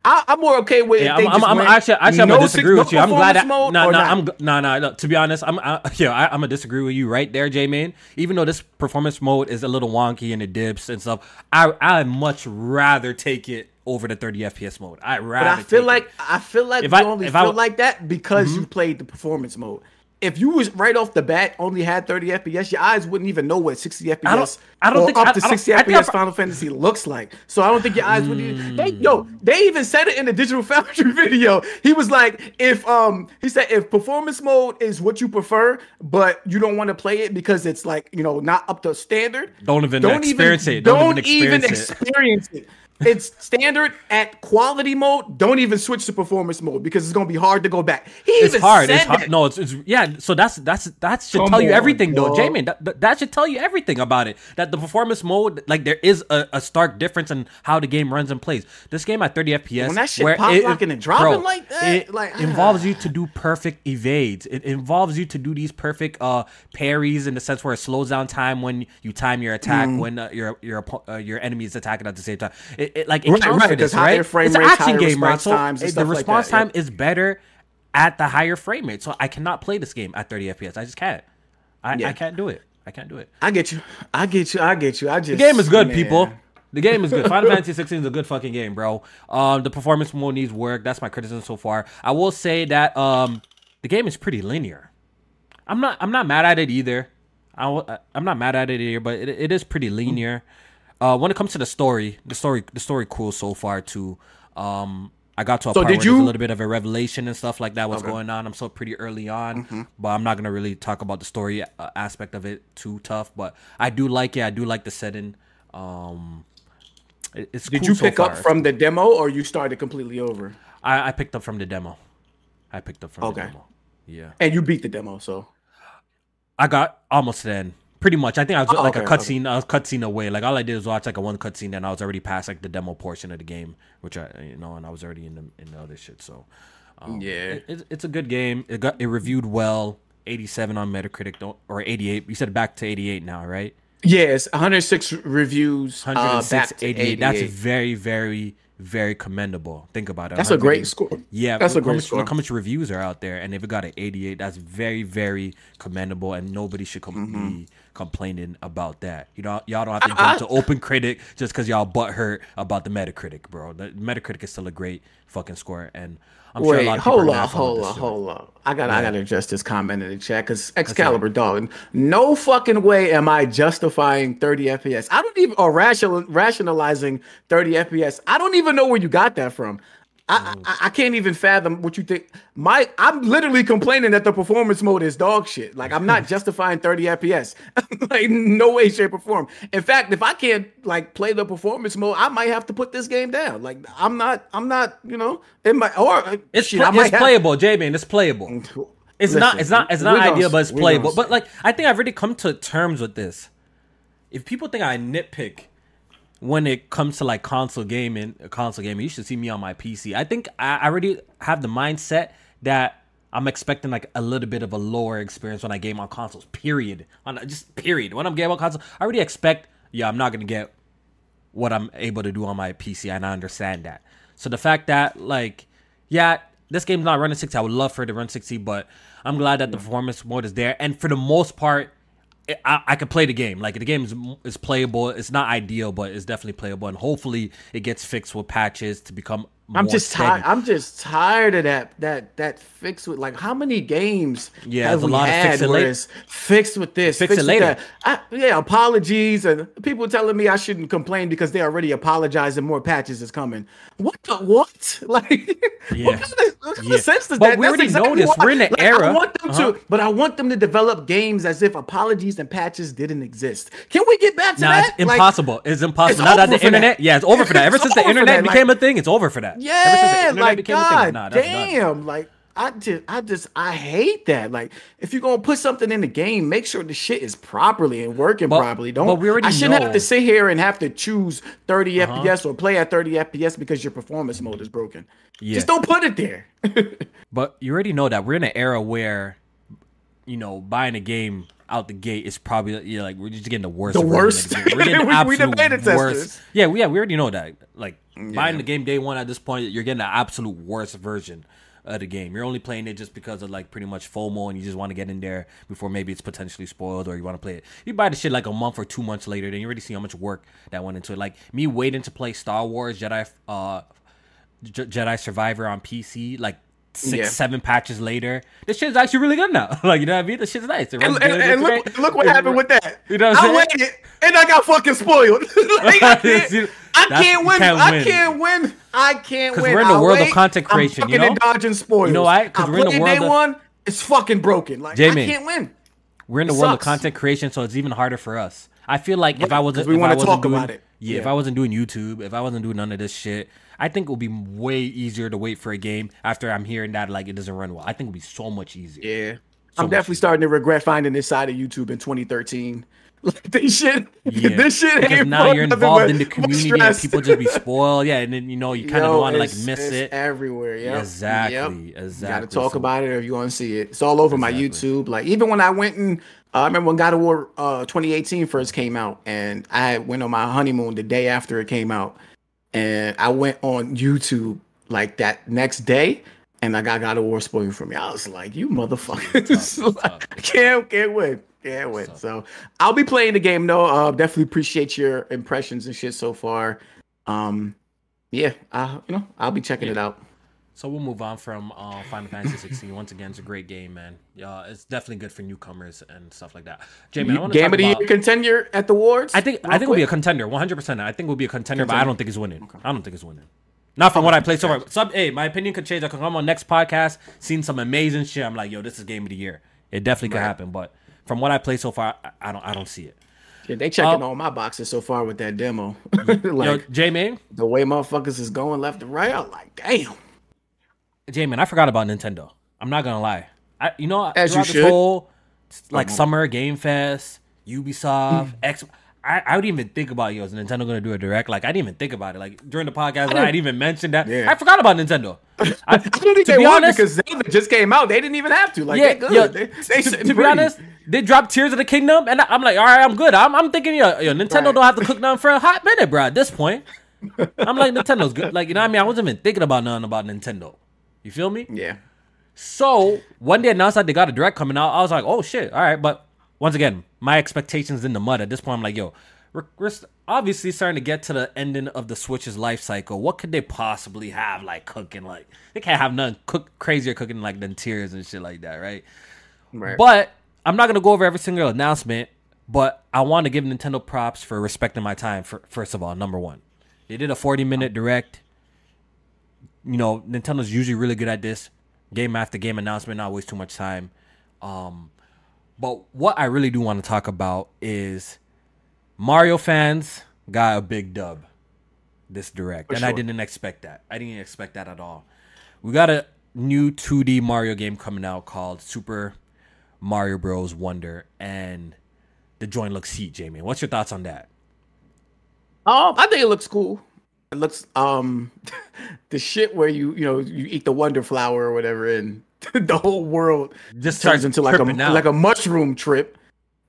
I, I'm more okay with. Yeah, I'm, I'm, I'm actually actually I'm no gonna disagree no with you. I'm glad performance no no I'm no no no. To be honest, I'm I, yeah I, I'm gonna disagree with you right there, J man. Even though this performance mode is a little wonky and it dips and stuff, I I much rather take it over the 30 FPS mode. I rather. But I feel like it. I feel like If you I- only feel I- Mm-hmm. like that because you played the performance mode. If you was right off the bat only had 30 FPS, your eyes wouldn't even know what 60 FPS don't- I don't or think- up I- to I don't- 60 I FPS I- Final Fantasy looks like. So I don't think your eyes would even they Mm. yo, they even said it in the Digital Foundry video. He was like, if um he said if performance mode is what you prefer, but you don't want to play it because it's like, you know, not up to standard. Don't even don't experience it. Don't Don't, even even experience it. experience it. It's standard at quality mode. Don't even switch to performance mode because it's gonna be hard to go back. He it's even hard. Said It's hard. that. No, it's, it's yeah. So that's that's that should Come tell you on, everything, though, dog. Jamin. That, that that should tell you everything about it. That the performance mode, like there is a, a stark difference in how the game runs and plays. This game at 30 FPS, When that shit where pop it- locking and dropping bro, like that, it like, ah. involves you to do perfect evades. It involves you to do these perfect uh parries in the sense where it slows down time when you time your attack Mm. when uh, your your oppo- uh, your enemy is attacking at the same time. It, it like it Right, counts right, for this, right? frame it's an rates, action game, right? So times the like response yeah. time is better at the higher frame rate. So I cannot play this game at 30 FPS. I just can't. I, Yeah. I can't do it. I can't do it. I get you. I get you. I get you. I just The game is good, man. people. The game is good. Final Fantasy 16 is a good fucking game, bro. Um, the performance mode needs work. That's my criticism so far. I will say that um, the game is pretty linear. I'm not. I'm not mad at it either. I, w- I'm not mad at it either, but it, it is pretty linear. Uh, when it comes to the story, the story, the story, cool so far too. Um, I got to a So part where there's you- a little bit of a revelation and stuff like that. What's going on? I'm so pretty early on, Mm-hmm. but I'm not gonna really talk about the story uh, aspect of it too tough. But I do like it. I do like the setting. Um, it- it's Did cool you so pick up from the demo or you started completely over? I, I picked up from the demo. I picked up from Okay. the demo. Yeah, And you beat the demo, so I got almost then. Pretty much. I think I was Oh, like okay, a cutscene. I was cutscene away. Like all I did was watch like a one cutscene, and I was already past like the demo portion of the game, which I you know, and I was already in the in the other shit. So um, Yeah. it, it's- it's a good game. It got it reviewed well. 87 on Metacritic, or 88. You said back to 88 now, right? yes, 106 reviews. Uh, 106, back to 88. 88. That's very, very, very commendable. Think about it. That's a great score. Yeah, that's a great much, score. Look how much reviews are out there, and if it got an 88, that's very, very commendable, and nobody should com- Mm-hmm. be complaining about that. You know, y'all don't have to jump uh-uh. to Open Critic just because y'all butt hurt about the Metacritic, bro. The Metacritic is still a great fucking score, and I'm sure a Wait, lot of people hold are on, hold on, hold on. I got, to I got to address this comment in the chat because Excalibur, dog. No fucking way am I justifying 30 FPS. I don't even or rational, rationalizing 30 FPS. I don't even know where you got that from. I, I, I can't even fathom what you think. My, I'm literally complaining that the performance mode is dog shit. Like I'm not justifying 30 FPS. like no way, shape, or form. In fact, if I can't like play the performance mode, I might have to put this game down. Like I'm not, I'm not, you know, it might or uh, It's, shit, might it's playable, J man. It's playable. Mm, it's not. It's not. It's not ideal, but it's playable. But like, I think I've already come to terms with this. If people think I nitpick when it comes to like console gaming, console gaming, you should see me on my PC. I think I already have the mindset that I'm expecting like a little bit of a lower experience when I game on consoles. Period. On just period. When I'm gaming on console, I already expect. Yeah, I'm not gonna get what I'm able to do on my PC, and I understand that. So the fact that like, yeah, this game's not running 60. I would love for it to run 60, but I'm glad that the performance mode is there. And for the most part, I, I can play the game. Like the game is, is playable. It's not ideal, but it's definitely playable. And hopefully, it gets fixed with patches to become I'm just tired. I'm just tired of that that that fix with like how many games yeah, have we had where it's fixed with this, fix, fix it later. I, yeah, apologies and people telling me I shouldn't complain because they already apologized and more patches is coming. What the what? Like yeah. what kind of, what yeah. sense does but that? we already exactly know this. We're in the like, era. I want them uh-huh. to, but I want them to develop games as if apologies and patches didn't exist. Can we get back to nah, that? It's impossible. Like, it's impossible. It's Not that the internet. That. Yeah, it's over for that. Ever since the internet became like, a thing, it's over for that. Yeah, like God nah, damn, like I just, I just, I hate that. Like, if you're gonna put something in the game, make sure the shit is properly and working but, properly. Don't. But we already I shouldn't know. have to sit here and have to choose 30 uh-huh. FPS or play at 30 FPS because your performance mode is broken. Yeah. Just don't put it there. but you already know that we're in an era where, you know, buying a game out the gate is probably you know, like we're just getting the worst. The worst. The we're getting absolute we worst. Yeah, we, yeah, we already know that. Like yeah. buying the game day one at this point, you're getting the absolute worst version of the game. You're only playing it just because of like pretty much FOMO and you just want to get in there before maybe it's potentially spoiled or you want to play it. You buy the shit like a month or two months later, then you already see how much work that went into it. Like me waiting to play Star Wars Jedi uh J- Jedi Survivor on PC like six, yeah. seven patches later, this shit's actually really good now. like, you know what I mean? This shit's nice. And, and, and look, look what happened with that. You know what I'm saying? Waited and I got fucking spoiled. like, I can't, I can't win. Can't I can't win. I can't win. We're in the I world wait, of content creation. I'm you know? dodging spoilers. You know why? Because we're in the world day of one. It's fucking broken. Like Jamie, I can't win. We're in the it world sucks. of content creation, so it's even harder for us. I feel like yeah, if I wasn't, we want to talk doing, about it. Yeah, yeah, if I wasn't doing YouTube, if I wasn't doing none of this shit, I think it would be way easier to wait for a game after I'm hearing that like it doesn't run well. I think it would be so much easier. Yeah. So I'm definitely easier. starting to regret finding this side of YouTube in 2013. Like this shit, yeah. this shit because now you're involved in the community and people just be spoiled. Yeah, and then you know you kind of want to like miss it everywhere. Yeah, exactly, yep. exactly. You got to talk so, about it if you want to see it. It's all over exactly. my YouTube. Like even when I went and uh, I remember when God of War uh, 2018 first came out, and I went on my honeymoon the day after it came out, and I went on YouTube like that next day, and I got God of War spoiled for me. I was like, "You motherfuckers! like, can't can't win, can't win." So I'll be playing the game. though. uh, definitely appreciate your impressions and shit so far. Um, yeah, uh, you know, I'll be checking yeah. it out. So we'll move on from uh, Final Fantasy 16. Once again, it's a great game, man. Yeah, it's definitely good for newcomers and stuff like that. Jamie, I want to game of the year contender at the awards. I think I think quick. will be a contender, 100. percent I think we'll be a contender, contender, but I don't think it's winning. Okay. I don't think it's winning. Not from what I played so far. Some, hey, my opinion could change. I could come on next podcast, seen some amazing shit. I'm like, yo, this is game of the year. It definitely could right. happen, but from what I played so far, I, don't I don't see it. Yeah, they checking um, all my boxes so far with that demo. like yo, Jamie, the way motherfuckers is going left and right, I'm like, damn. Jamin, I forgot about Nintendo. I'm not gonna lie. I, you know, as you should. Whole, like mm-hmm. summer game fest, Ubisoft. X. I, I would even think about yo, is Nintendo gonna do a direct? Like I didn't even think about it. Like during the podcast, I didn't, I didn't even mention that. Yeah. I forgot about Nintendo. I, to be honest, because Zelda just came out, they didn't even have to. Like, yeah, good. Yo, they, they to, to be honest, they dropped Tears of the Kingdom, and I'm like, all right, I'm good. I'm, I'm thinking, yo, yo Nintendo right. don't have to cook nothing for a hot minute, bro. At this point, I'm like, Nintendo's good. Like, you know what I mean? I wasn't even thinking about nothing about Nintendo. You feel me? Yeah. So when they announced that they got a direct coming out, I was like, oh shit, all right. But once again, my expectations in the mud. At this point, I'm like, yo, we're, we're obviously starting to get to the ending of the Switch's life cycle. What could they possibly have like cooking? Like they can't have none cook crazier cooking like than tears and shit like that, right? Right. But I'm not gonna go over every single announcement. But I want to give Nintendo props for respecting my time. For first of all, number one, they did a 40 minute direct you know, Nintendo's usually really good at this. Game after game announcement, not waste too much time. Um, but what I really do want to talk about is Mario fans got a big dub this direct, For and sure. I didn't expect that. I didn't expect that at all. We got a new 2D Mario game coming out called Super Mario Bros. Wonder, and the joint looks heat. Jamie, what's your thoughts on that? Um, I think it looks cool. It looks um the shit where you you know you eat the wonder flower or whatever and the whole world just turns into like a out. like a mushroom trip.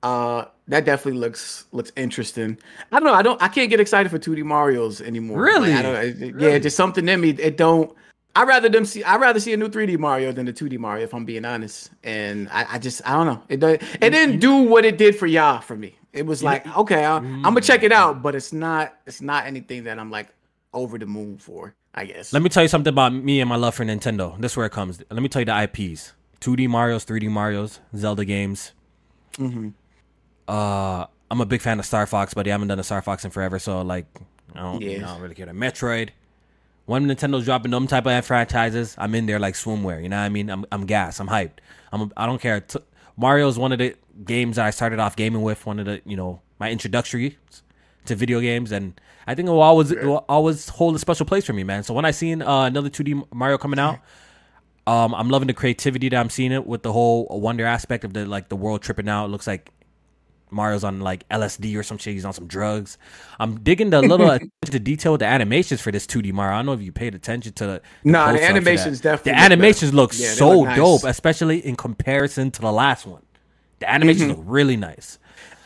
Uh that definitely looks looks interesting. I don't know. I don't. I can't get excited for 2D Mario's anymore. Really? Like, really? Yeah, just something in me. It don't. I rather them see. I rather see a new 3D Mario than the 2D Mario. If I'm being honest, and I, I just I don't know. It does. it didn't do what it did for y'all for me. It was like okay, I, I'm gonna check it out, but it's not it's not anything that I'm like over the moon for. I guess. Let me tell you something about me and my love for Nintendo. This is where it comes. Let me tell you the IPs: 2D Mario's, 3D Mario's, Zelda games. Mm-hmm. Uh, I'm a big fan of Star Fox, but I haven't done a Star Fox in forever, so like, I don't, yeah. I don't really care. Metroid. When Nintendo's dropping them type of franchises, I'm in there like swimwear. You know what I mean? I'm I'm gas. I'm hyped. I'm I don't care. T- Mario's one of the games that I started off gaming with. One of the you know my introductory to video games, and I think it will always it will always hold a special place for me, man. So when I seen uh, another 2D Mario coming out, um, I'm loving the creativity that I'm seeing it with the whole wonder aspect of the like the world tripping out. It looks like Mario's on like LSD or some shit. He's on some drugs. I'm digging the little attention to detail with the animations for this 2D Mario. I don't know if you paid attention to the. the nah, the animations definitely. The animations look yeah, so look nice. dope, especially in comparison to the last one. The animations mm-hmm. look really nice.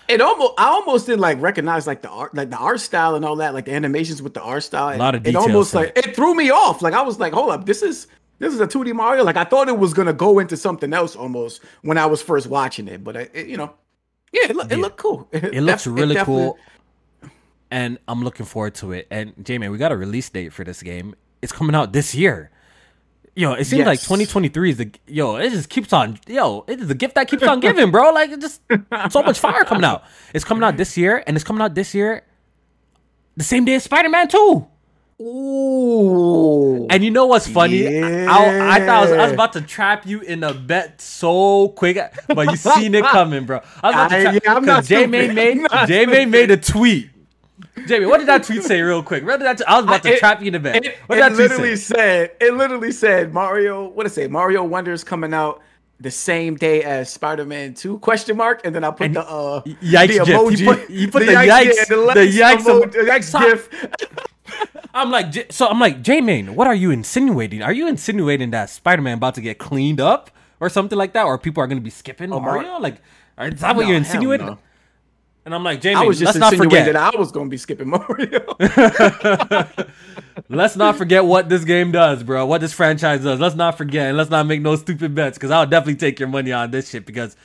It almost, I almost didn't like recognize like the art, like the art style and all that, like the animations with the art style. A lot of details. It almost like it threw me off. Like I was like, hold up, this is this is a 2D Mario. Like I thought it was gonna go into something else almost when I was first watching it, but uh, it, you know, yeah, it, it looked cool. It, it looks really cool, and I'm looking forward to it. And J-Man, we got a release date for this game. It's coming out this year. Yo, it seems yes. like 2023 is the yo. It just keeps on yo. It is the gift that keeps on giving, bro. Like it just so much fire coming out. It's coming out this year, and it's coming out this year, the same day as Spider Man Two. Ooh. And you know what's funny? Yeah. I, I, thought I was, I was, about to trap you in a bet so quick, but you seen it coming, bro. I was about to trap because J May made J May made a tweet. Jamie, what did that tweet say real quick? What did that t- I was about to it, trap you in a bet. It, what did it that literally say? said it literally said Mario. What did it say? Mario Wonders coming out the same day as Spider-Man 2 question mark and then I put and the uh yikes the emoji you put, you put the, the, yikes, yikes the, the yikes, emoji, the yikes gif I'm like, so I'm like, J Main, what are you insinuating? Are you insinuating that Spider Man about to get cleaned up or something like that, or people are going to be skipping oh, Mario? Like, is that what you're insinuating? No. And I'm like, Jamie, I was just let's not forget that I was going to be skipping Mario. let's not forget what this game does, bro. What this franchise does. Let's not forget, and let's not make no stupid bets because I'll definitely take your money on this shit. Because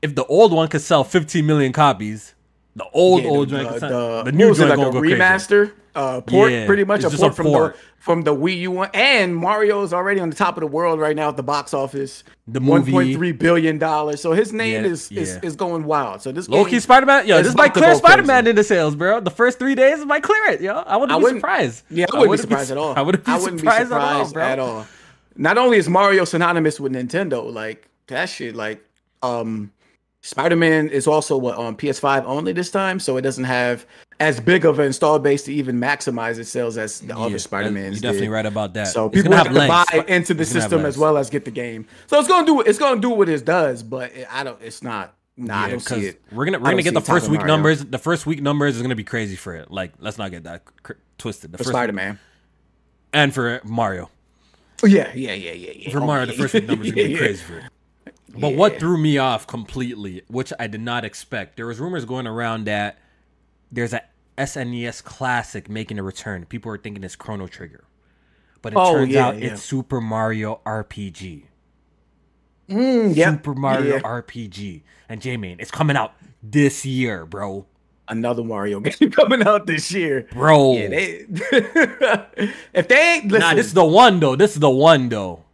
if the old one could sell 15 million copies, the old yeah, old the, joint, the, the, new joint like go remaster. Uh, port, yeah, pretty much a port, a from port. the from the Wii U one. And Mario is already on the top of the world right now at the box office. The movie, one point three billion dollars. So his name yeah, is, is is going wild. So this low key Spider Man, yo, this might clear Spider Man into sales, bro. The first three days might clear it, yo. I wouldn't I be surprised. Yeah, I wouldn't, I wouldn't be surprised be, at all. I wouldn't be, I wouldn't surprised, be surprised at all, bro. at all. Not only is Mario synonymous with Nintendo, like that shit, like um Spider Man is also what on PS5 only this time, so it doesn't have as big of an install base to even maximize its sales as the yeah, other Spider Mans. You're definitely did. right about that. So it's people have to buy into the system as well as get the game. So it's gonna do it's gonna do what it does, but it, I don't. It's not. Nah, yeah, I don't see it. We're gonna we're gonna get the first week Mario. numbers. The first week numbers is gonna be crazy for it. Like, let's not get that cr- twisted. The for Spider Man and for Mario. Yeah, yeah, yeah, yeah, yeah. For oh, Mario, yeah. the first week numbers are gonna be crazy for it. But yeah. what threw me off completely, which I did not expect, there was rumors going around that there's a SNES Classic making a return. People are thinking it's Chrono Trigger, but it oh, turns yeah, out yeah. it's Super Mario RPG. Mm, yep. Super Mario RPG, and J-Man, it's coming out this year, bro. Another Mario game coming out this year, bro. Yeah, they, if they ain't listen, nah, this is the one though. This is the one though.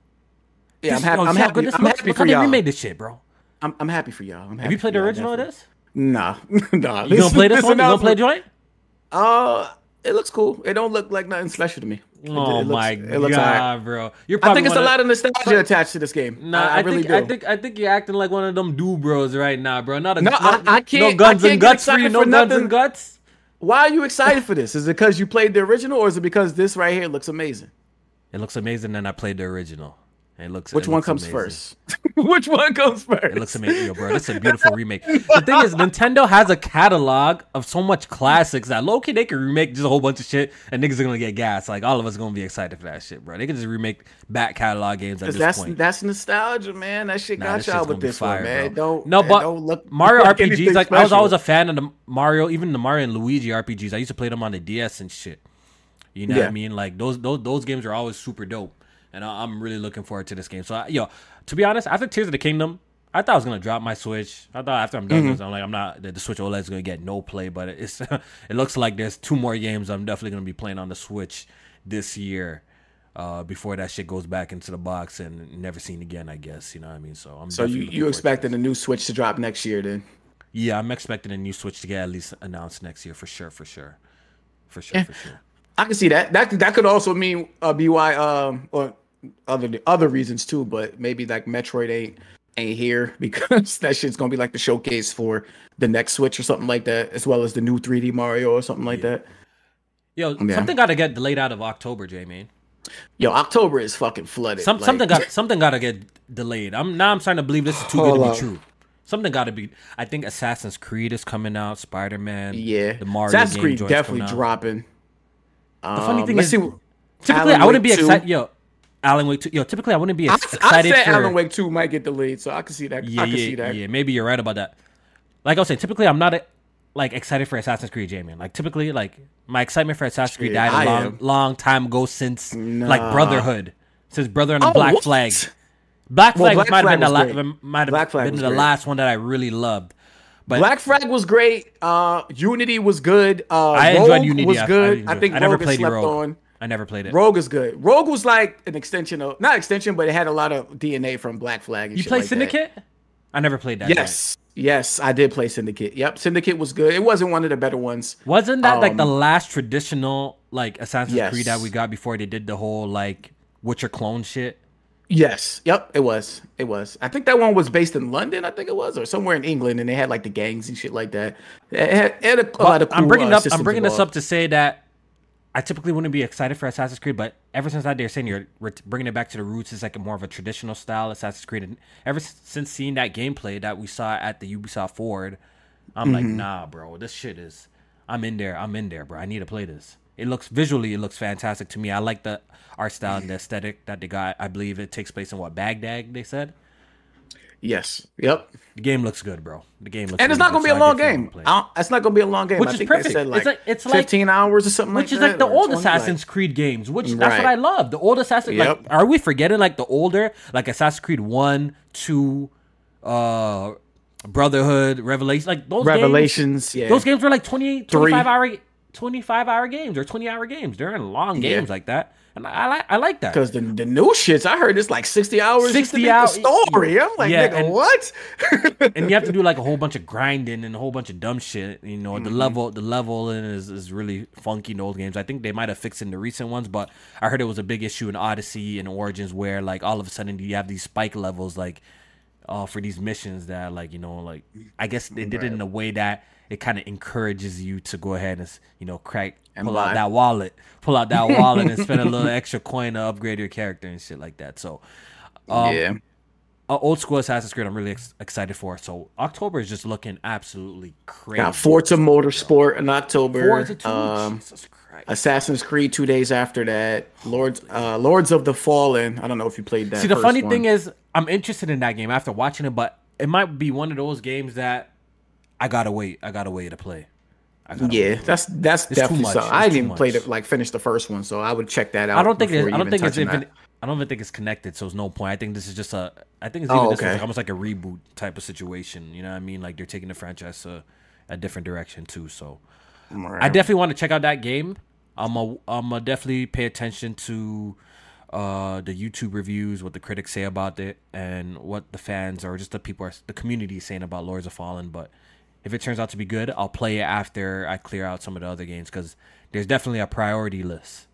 Yeah, I'm, happy. I'm happy. I'm happy for y'all. They remade this shit, bro. I'm, I'm happy for y'all. Have you played the original of this? Nah, nah. You gonna play this, this one? You gonna play joint? Uh, it looks cool. It don't look like nothing special to me. Oh it, it my looks, it looks god, right. bro! You're I think it's a lot of nostalgia attached to this game. Nah, I, I, I really think, do. I think I think you're acting like one of them do bros right now, bro. Not a no. Not, I, I can't. No guns and guts for you. No guns and guts. Why are you excited for this? Is it because you played the original, or is it because this right here looks amazing? It looks amazing, and I played the original. It looks. Which it one looks comes amazing. first? Which one comes first? It looks amazing, Yo, bro. This is a beautiful remake. The thing is, Nintendo has a catalog of so much classics that low key they can remake just a whole bunch of shit, and niggas are gonna get gas. Like all of us are gonna be excited for that shit, bro. They can just remake back catalog games at this that's, point. That's nostalgia, man. That shit nah, got y'all with this fire, one, man. Bro. Don't no, but don't look, Mario RPGs. Like special. I was always a fan of the Mario, even the Mario and Luigi RPGs. I used to play them on the DS and shit. You know yeah. what I mean? Like those those those games are always super dope and I, am really looking forward to this game. So, I, yo, to be honest, after Tears of the Kingdom, I thought I was gonna drop my Switch. I thought after I'm done, mm-hmm. I'm like, I'm not the, the Switch OLED is gonna get no play, but it's it looks like there's two more games I'm definitely gonna be playing on the Switch this year. uh, before that shit goes back into the box and never seen again. I guess you know what I mean. So I'm so you you expecting a new Switch to drop next year then? Yeah, I'm expecting a new Switch to get at least announced next year for sure, for sure, for sure, yeah. for sure. I can see that. That that could also mean uh, BY um or other other reasons too, but maybe like Metroid ain't ain't here because that shit's gonna be like the showcase for the next Switch or something like that, as well as the new 3D Mario or something like yeah. that. Yo, yeah. something got to get delayed out of October, J man. Yo, October is fucking flooded. Some, like, something got something got to get delayed. I'm now I'm starting to believe this is too good to be true. Something got to be. I think Assassin's Creed is coming out. Spider Man. Yeah, the Mario Assassin's Creed definitely dropping. Um, the funny um, thing is, see, typically Alan I wouldn't Wake be excited. Yo, Alan Wake two. Yo, typically I wouldn't be ex- excited. I said for, Alan Wake two might get delayed, so I can see that. Yeah, I can yeah, see that. Yeah, maybe you're right about that. Like I was saying, typically I'm not like excited for Assassin's Creed, Jamie. Like typically, like my excitement for Assassin's Creed died a long, am. long time ago since nah. like Brotherhood, since Brother and oh, Black what? Flag. Black Flag well, might have been the la- might have been the great. last one that I really loved. But Black Flag was great. Uh, Unity was good. Uh, I Rogue enjoyed Unity. Was good. I, I, I think I never Rogue played slept Rogue. on. I never played it. Rogue is good. Rogue was like an extension of not extension, but it had a lot of DNA from Black Flag. you play like Syndicate? That. I never played that. Yes, yes, I did play Syndicate. Yep, Syndicate was good. It wasn't one of the better ones. Wasn't that um, like the um, last traditional like Assassin's yes. Creed that we got before they did the whole like Witcher clone shit? Yes. Yep. It was. It was. I think that one was based in London. I think it was, or somewhere in England, and they had like the gangs and shit like that. It had, it had a, a lot of cool, I'm bringing uh, up. I'm bringing this up to say that I typically wouldn't be excited for Assassin's Creed, but ever since I dare saying you're bringing it back to the roots, it's like a more of a traditional style Assassin's Creed. And ever since seeing that gameplay that we saw at the Ubisoft Forward, I'm mm-hmm. like, nah, bro, this shit is. I'm in there. I'm in there, bro. I need to play this. It looks visually, it looks fantastic to me. I like the art style and the aesthetic that they got. I believe it takes place in what Baghdad. They said. Yes. Yep. The game looks good, bro. The game looks. And it's not gonna be a long game. It's not gonna be a long game. Which is perfect. Said, like, it's like it's like fifteen hours or something. Which like is like the old Assassin's like... Creed games. Which right. that's what I love. The old Assassin. Yep. Like, are we forgetting like the older like Assassin's Creed one, two, uh, Brotherhood, Revelation, like those Revelations. Games, yeah. Those games were like 20, 25 hour, twenty five hour games or twenty hour games. They're in long games yeah. like that. And I, like I like that because the, the new shits I heard it's like sixty hours. Sixty hours story. I'm like, yeah, nigga, and, what? and you have to do like a whole bunch of grinding and a whole bunch of dumb shit. You know, mm-hmm. the level the level is is really funky in old games. I think they might have fixed in the recent ones, but I heard it was a big issue in Odyssey and Origins where like all of a sudden you have these spike levels like uh, for these missions that like you know like I guess they did right. it in a way that it kind of encourages you to go ahead and you know crack and pull buy. out that wallet, pull out that wallet and spend a little extra coin to upgrade your character and shit like that. So, um, yeah. Uh, old school Assassin's Creed, I'm really ex- excited for. So October is just looking absolutely crazy. Got Forza Motorsport in October. Forza 2, um. Assassin's Creed two days after that. Lords, uh, Lords of the Fallen. I don't know if you played that. See, the funny one. thing is, I'm interested in that game after watching it, but it might be one of those games that I gotta wait. I gotta wait to play. Yeah, wait. that's that's it's definitely something. I didn't even play it like finish the first one, so I would check that out. I don't think it, I don't think it's even. I don't even think it's connected, so it's no point. I think this is just a. I think it's even oh, okay. like, almost like a reboot type of situation. You know what I mean? Like they're taking the franchise a, a different direction too. So right. I definitely want to check out that game. I'm a, I'm a definitely pay attention to uh, the YouTube reviews, what the critics say about it, and what the fans or just the people are, the community is saying about Lords of Fallen. But if it turns out to be good, I'll play it after I clear out some of the other games because there's definitely a priority list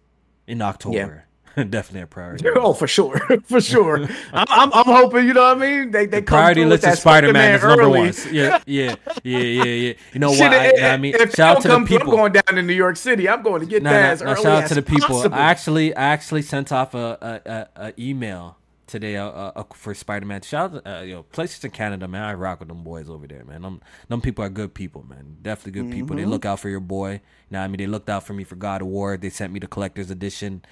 in October. Yeah. definitely a priority. Oh, for sure, for sure. I'm, I'm, I'm, hoping you know what I mean. They they the priority list is Spider Man is number one. Yeah, yeah, yeah, yeah, yeah. You know what? I, you I mean, if shout out to the people. I'm going down to New York City. I'm going to get nah, that nah, as nah, early shout out to the people. Possible. I actually, I actually sent off a, a, a, a email today uh, uh, for Spider Man. Shout out, uh, yo, places in Canada, man. I rock with them boys over there, man. Them, them people are good people, man. Definitely good mm-hmm. people. They mm-hmm. look out for your boy. Now, I mean, they looked out for me for God of War. They sent me the collector's edition.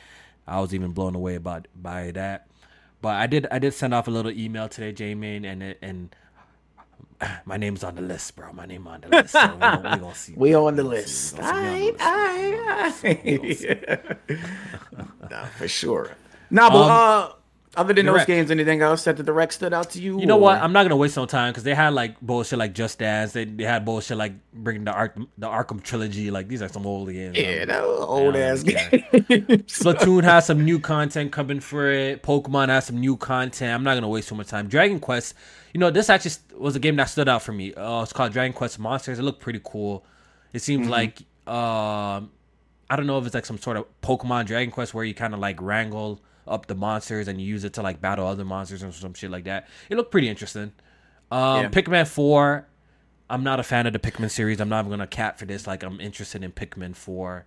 I was even blown away about by that. But I did, I did send off a little email today, J Main, and it, and my name's on the list, bro. My name on the list. So we gonna, we see. We on the list. All right, all right, all right. Nah, for sure. Nah, but um, uh other than direct. those games, anything else that the direct stood out to you? You know or? what? I'm not gonna waste no time because they had like bullshit like Just Dance. They, they had bullshit like bringing the Ark the Arkham trilogy. Like these are some old games. Yeah, that old ass game. Splatoon has some new content coming for it. Pokemon has some new content. I'm not gonna waste too much time. Dragon Quest. You know, this actually was a game that stood out for me. Uh, it's called Dragon Quest Monsters. It looked pretty cool. It seems mm-hmm. like um, I don't know if it's like some sort of Pokemon Dragon Quest where you kind of like wrangle up the monsters and you use it to like battle other monsters or some shit like that. It looked pretty interesting. Um, yeah. Pikmin Four. I'm not a fan of the Pikmin series. I'm not even gonna cap for this. Like I'm interested in Pikmin Four.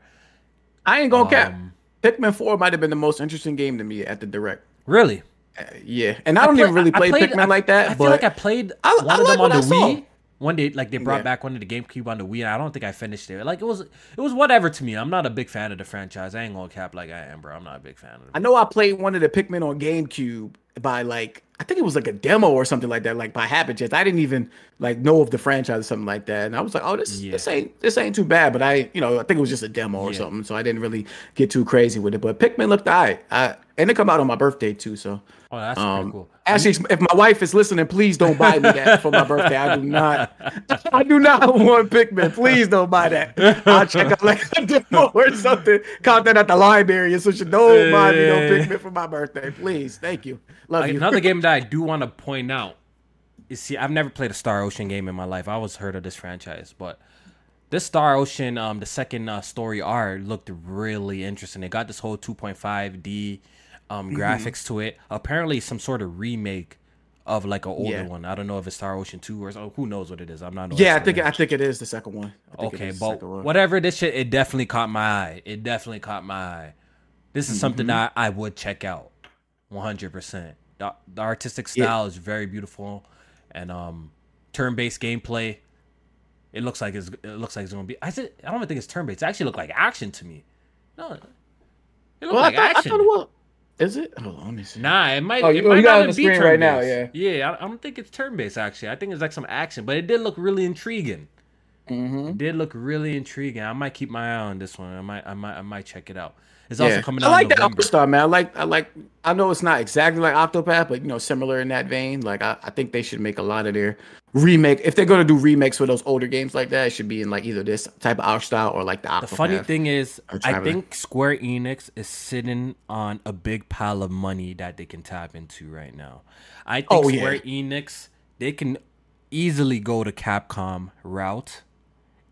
I ain't gonna um, cap. Pikmin Four might have been the most interesting game to me at the direct. Really? Uh, yeah, and I, I don't play, even really play played, Pikmin I, like that. I feel like I played I, one of them on the Wii. One day, like they brought yeah. back one of the GameCube on the Wii, and I don't think I finished it. Like it was, it was whatever to me. I'm not a big fan of the franchise. I ain't gonna cap like I am, bro. I'm not a big fan of it. I know I played one of the Pikmin on GameCube by like I think it was like a demo or something like that, like by Habit I didn't even like know of the franchise or something like that, and I was like, oh, this yeah. this ain't this ain't too bad. But I, you know, I think it was just a demo or yeah. something, so I didn't really get too crazy with it. But Pikmin looked alright. I and it come out on my birthday too, so Oh, that's um, cool. Actually, if my wife is listening, please don't buy me that for my birthday. I do not. I do not want Pikmin. Please don't buy that. I'll check out like a demo or something. Content at the library, so she don't buy me no Pikmin for my birthday. Please, thank you. Love you. Another game that I do want to point out is see, I've never played a Star Ocean game in my life. I always heard of this franchise, but this Star Ocean, um, the second uh, Story R looked really interesting. It got this whole 2.5D um, mm-hmm. graphics to it. Apparently, some sort of remake of like an older yeah. one. I don't know if it's Star Ocean Two or so. Who knows what it is? I'm not. Yeah, I think I think it is the second one. Okay, but whatever this shit, it definitely caught my eye. It definitely caught my eye. This is mm-hmm. something that I would check out, 100. percent the, the artistic style yeah. is very beautiful, and um, turn-based gameplay. It looks like it's it looks like it's gonna be. I said I don't even think it's turn-based. It actually looked like action to me. No, it looked well, like I thought, action. I thought it was, is it? Hold on, let me see. Nah, it might. Oh, it you, might got on the screen right now. Yeah. Yeah, I, I, don't think it's turn based. Actually, I think it's like some action, but it did look really intriguing. Mm-hmm. It did look really intriguing. I might keep my eye on this one. I might, I might, I might check it out. It's yeah. also coming out. I like that Star man. I like, I like. I know it's not exactly like Octopath, but you know, similar in that vein. Like, I, I think they should make a lot of their remake. If they're gonna do remakes for those older games like that, it should be in like either this type of art style or like the. Octopath the funny thing is, I think Square Enix is sitting on a big pile of money that they can tap into right now. I think oh, Square yeah. Enix they can easily go to Capcom route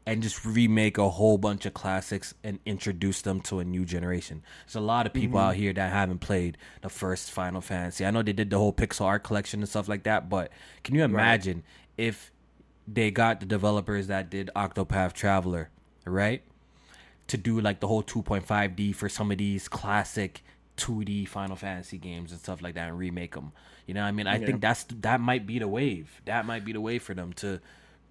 and just remake a whole bunch of classics and introduce them to a new generation. There's a lot of people mm-hmm. out here that haven't played the first Final Fantasy. I know they did the whole pixel art collection and stuff like that, but can you imagine right. if they got the developers that did Octopath Traveler, right? To do like the whole 2.5D for some of these classic 2D Final Fantasy games and stuff like that and remake them. You know, I mean, I yeah. think that's that might be the wave. That might be the way for them to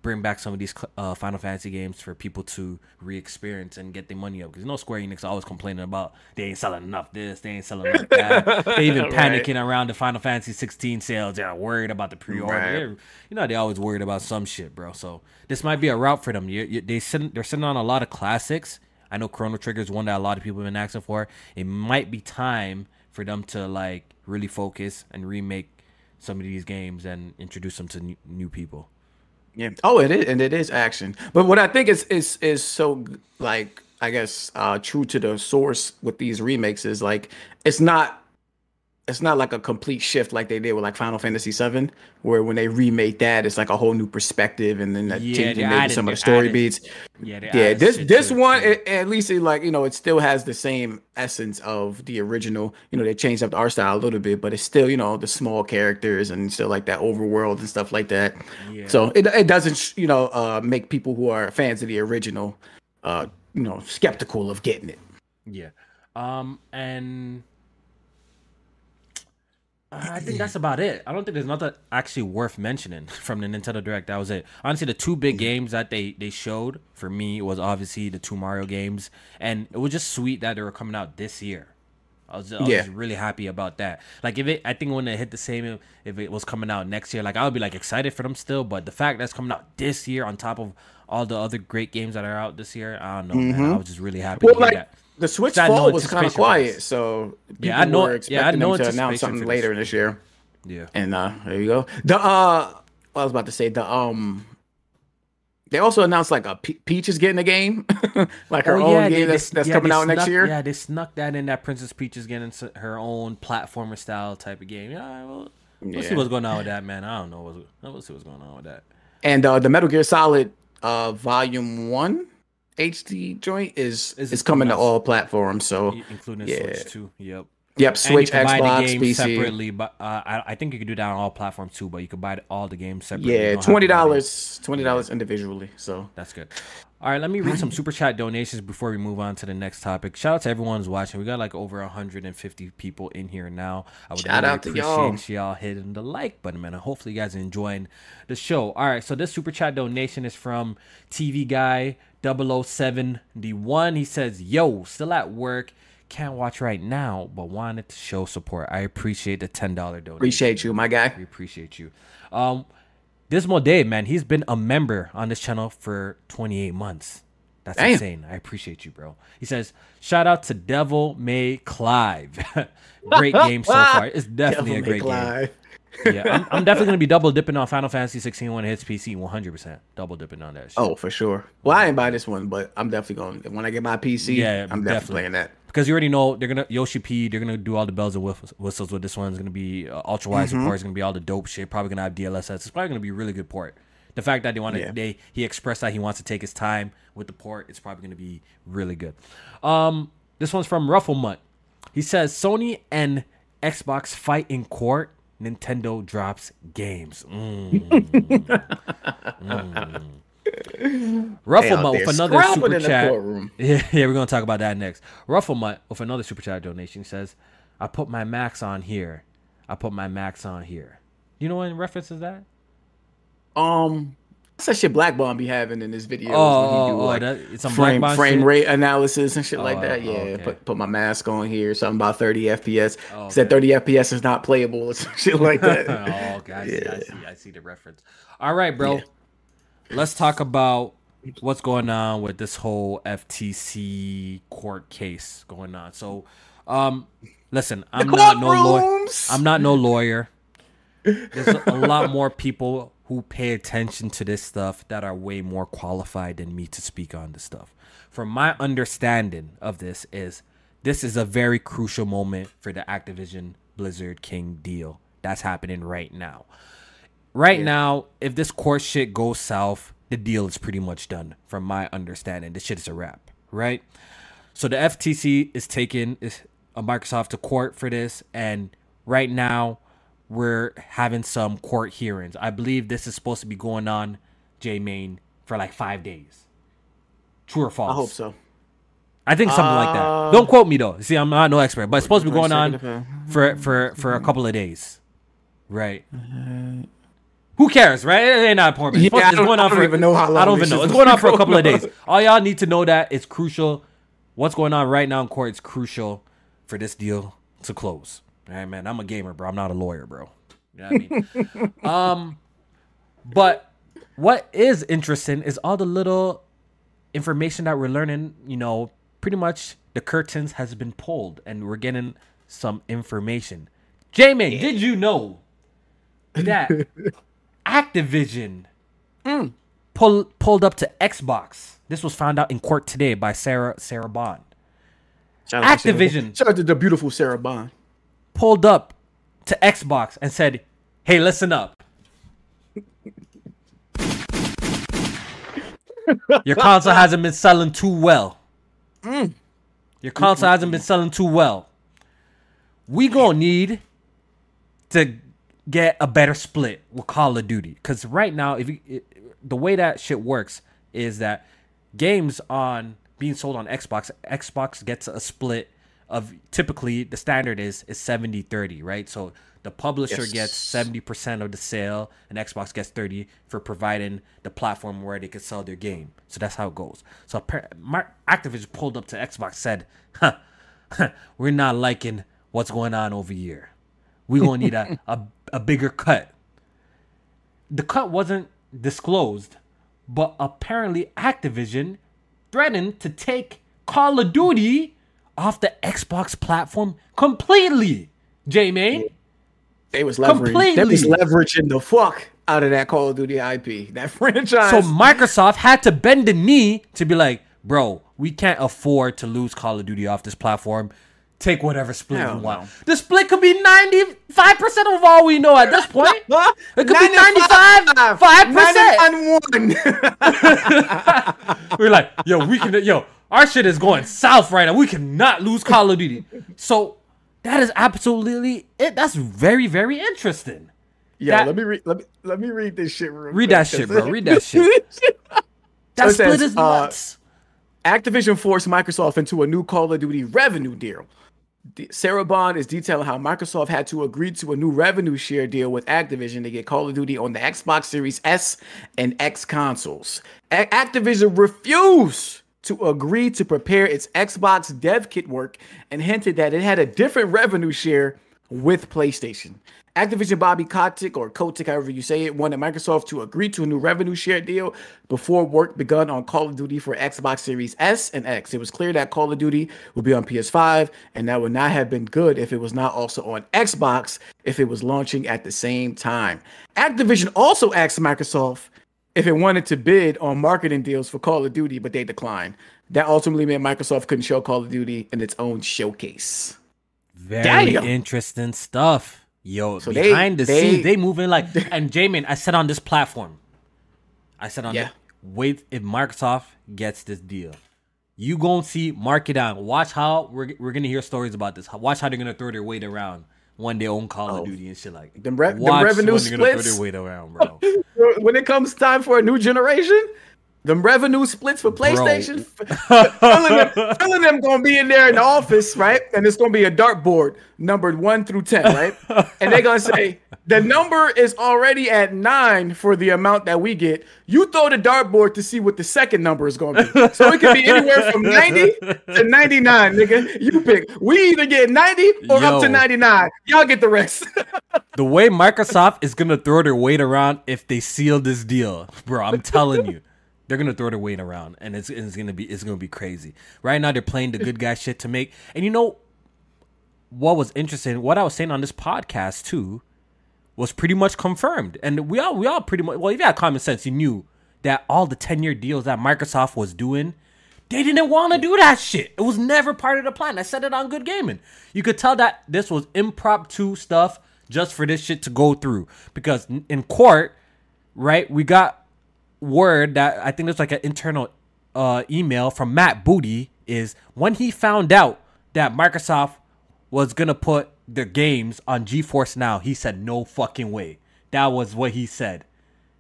bring back some of these uh, Final Fantasy games for people to re-experience and get their money up. Because you know Square Enix always complaining about they ain't selling enough this, they ain't selling enough that. they even right. panicking around the Final Fantasy 16 sales. They're worried about the pre-order. Right. You know they always worried about some shit, bro. So this might be a route for them. You, you, they send, they're sitting on a lot of classics. I know Chrono Trigger is one that a lot of people have been asking for. It might be time for them to like really focus and remake some of these games and introduce them to new, new people. Yeah. Oh, it is, and it is action. But what I think is is is so like I guess uh true to the source with these remakes is like it's not it's not like a complete shift like they did with like Final Fantasy VII, where when they remade that, it's like a whole new perspective, and then yeah, changing maybe some of the story added, beats. Yeah, yeah. This this one, it, at least it like you know it still has the same essence of the original. You know, they changed up the art style a little bit, but it's still you know the small characters and still like that overworld and stuff like that. Yeah. So it it doesn't you know uh make people who are fans of the original, uh you know, skeptical of getting it. Yeah. Um and I think that's about it. I don't think there's nothing actually worth mentioning from the Nintendo Direct. That was it. Honestly, the two big games that they they showed for me was obviously the two Mario games, and it was just sweet that they were coming out this year. I was, I yeah. was really happy about that. Like if it, I think when it hit the same, if it was coming out next year, like I would be like excited for them still. But the fact that's coming out this year on top of all the other great games that are out this year, I don't know, mm-hmm. man. I was just really happy. Well, like, that the Switch fall was kind of quiet, so yeah, I know. Yeah, I know. to announce something later this year. Yeah, and uh, there you go. The uh, I was about to say the um. They also announced like a Pe- Peach is getting a game, like her oh, own game they, that's, that's yeah, coming out snuck, next year. Yeah, they snuck that in. That Princess Peach is getting her own platformer style type of game. Yeah, well, we'll yeah. see what's going on with that, man. I don't know. We'll see what's going on with that. And uh, the Metal Gear Solid uh, Volume One HD joint is is, is coming to all platforms. So including yeah. Switch too. Yep. Yep, Switch, Xbox, the PC. separately, but uh, I, I think you could do that on all platforms too. But you could buy all the games separately. Yeah, twenty dollars, twenty dollars individually. So that's good. All right, let me read some super chat donations before we move on to the next topic. Shout out to everyone who's watching. We got like over 150 people in here now. I would Shout really out to appreciate y'all. y'all hitting the like button, man. hopefully you guys are enjoying the show. All right, so this super chat donation is from TV Guy 007D1. He says, Yo, still at work can't watch right now, but wanted to show support. I appreciate the ten dollar donation. Appreciate you, my guy. We appreciate you. Um, Dismal Dave, man, he's been a member on this channel for 28 months. That's Damn. insane. I appreciate you, bro. He says, shout out to Devil May Clive. great game so far. It's definitely Devil a great game yeah, I'm, I'm, definitely gonna be double dipping on Final Fantasy 16 when it hits PC 100. percent Double dipping on that. Shit. Oh, for sure. Well, I ain't buy this one, but I'm definitely going. To. When I get my PC, yeah, I'm definitely, definitely playing that because you already know they're gonna Yoshi P. They're gonna do all the bells and whistles with this one. It's gonna be uh, ultra wide mm-hmm. support. It's gonna be all the dope shit. Probably gonna have DLSS. It's probably gonna be a really good port. The fact that they want to, yeah. they he expressed that he wants to take his time with the port. It's probably gonna be really good. Um, this one's from Rufflemut. He says Sony and Xbox fight in court Nintendo drops games. Mm. mm. Rufflemut with another super chat. Yeah, yeah, we're gonna talk about that next. Rufflemut with another super chat donation says, "I put my max on here. I put my max on here." You know what reference is that? Um, that's that shit Black Bomb be having in his videos oh, when he do oh, like that, it's frame frame rate analysis and shit oh, like that. Oh, yeah, okay. put put my mask on here. Something about 30 FPS. Oh, okay. Said 30 FPS is not playable or some shit like that. oh, okay. I, yeah. see, I see. I see the reference. All right, bro. Yeah. Let's talk about what's going on with this whole FTC court case going on. So, um, listen, I'm not no lawyer. I'm not no lawyer. There's a lot more people who pay attention to this stuff that are way more qualified than me to speak on this stuff. From my understanding of this is this is a very crucial moment for the Activision Blizzard King deal that's happening right now. Right yeah. now, if this court shit goes south, the deal is pretty much done. From my understanding, this shit is a wrap, right? So the FTC is taking a uh, Microsoft to court for this, and right now we're having some court hearings. I believe this is supposed to be going on, J Main, for like five days. True or false? I hope so. I think something uh, like that. Uh, Don't quote me though. See, I'm not no expert, but it's supposed to be going on for for for a couple of days, right? Uh, Who cares, right? It ain't not important. It's, yeah, it's going on for even know how long. I don't even know. It's going on for a couple of days. All y'all need to know that it's crucial. What's going on right now in court is crucial for this deal to close. Hey man, I'm a gamer, bro. I'm not a lawyer, bro. You know what I mean? um, but what is interesting is all the little information that we're learning. You know, pretty much the curtains has been pulled, and we're getting some information. Jamie, yeah. did you know that Activision mm. pull, pulled up to Xbox? This was found out in court today by Sarah Sarah Bond. Shout Activision. Shout out to the beautiful Sarah Bond pulled up to Xbox and said, "Hey, listen up. Your console hasn't been selling too well. Mm. Your console hasn't been selling too well. We gonna need to get a better split with Call of Duty because right now, if you, it, the way that shit works is that games on being sold on Xbox, Xbox gets a split of typically the standard is is 70 30 right? So the publisher yes. gets 70% of the sale and xbox gets 30 for providing the platform where they can sell their game. So that's how it goes. So activision pulled up to xbox said huh, we're not liking what's going on over here. We're going to need a, a, a bigger cut. The cut wasn't disclosed but apparently activision threatened to take call of duty off the Xbox platform completely. J Main. They was leveraging. They was leveraging the fuck out of that Call of Duty IP, that franchise. So Microsoft had to bend the knee to be like, bro, we can't afford to lose Call of Duty off this platform. Take whatever split Hell you want. No. The split could be 95% of all we know at this point. it could 95, be 95, 5%. We're like, yo, we can, yo, our shit is going south right now. We cannot lose Call of Duty. So that is absolutely it. That's very, very interesting. Yeah, that, let me read. Let me let me read this shit. read quick, that shit, bro. Read that shit. that split says, is uh, nuts. Uh, Activision forced Microsoft into a new Call of Duty revenue deal. Sarah Bond is detailing how Microsoft had to agree to a new revenue share deal with Activision to get Call of Duty on the Xbox Series S and X consoles. A- Activision refused to agree to prepare its Xbox dev kit work and hinted that it had a different revenue share with PlayStation. Activision Bobby Kotick, or Kotick, however you say it, wanted Microsoft to agree to a new revenue share deal before work begun on Call of Duty for Xbox Series S and X. It was clear that Call of Duty would be on PS5, and that would not have been good if it was not also on Xbox if it was launching at the same time. Activision also asked Microsoft if it wanted to bid on marketing deals for Call of Duty, but they declined. That ultimately meant Microsoft couldn't show Call of Duty in its own showcase. Very Damn. interesting stuff. Yo, so behind they, the they, scenes, they moving like. and Jamin, I said on this platform, I said on yeah. wait if Microsoft gets this deal, you gonna see mark it down. Watch how we're we're gonna hear stories about this. Watch how they're gonna throw their weight around when they own Call oh. of Duty and shit like. The, re- the revenue splits. Around, when it comes time for a new generation, the revenue splits for PlayStation, filling, them, filling them gonna be in there in the office, right? And it's gonna be a dartboard numbered one through ten, right? And they're gonna say the number is already at nine for the amount that we get. You throw the dartboard to see what the second number is gonna be. So it could be anywhere from ninety to ninety nine, nigga. You pick. We either get ninety or Yo, up to ninety nine. Y'all get the rest. the way Microsoft is gonna throw their weight around if they seal this deal, bro. I'm telling you. They're gonna throw their weight around, and it's, it's gonna be it's gonna be crazy. Right now, they're playing the good guy shit to make. And you know what was interesting? What I was saying on this podcast too was pretty much confirmed. And we all we all pretty much well, if you had common sense, you knew that all the ten year deals that Microsoft was doing, they didn't want to do that shit. It was never part of the plan. I said it on Good Gaming. You could tell that this was impromptu stuff just for this shit to go through because in court, right? We got word that I think there's like an internal uh, email from Matt Booty is when he found out that Microsoft was gonna put the games on GeForce Now, he said no fucking way. That was what he said.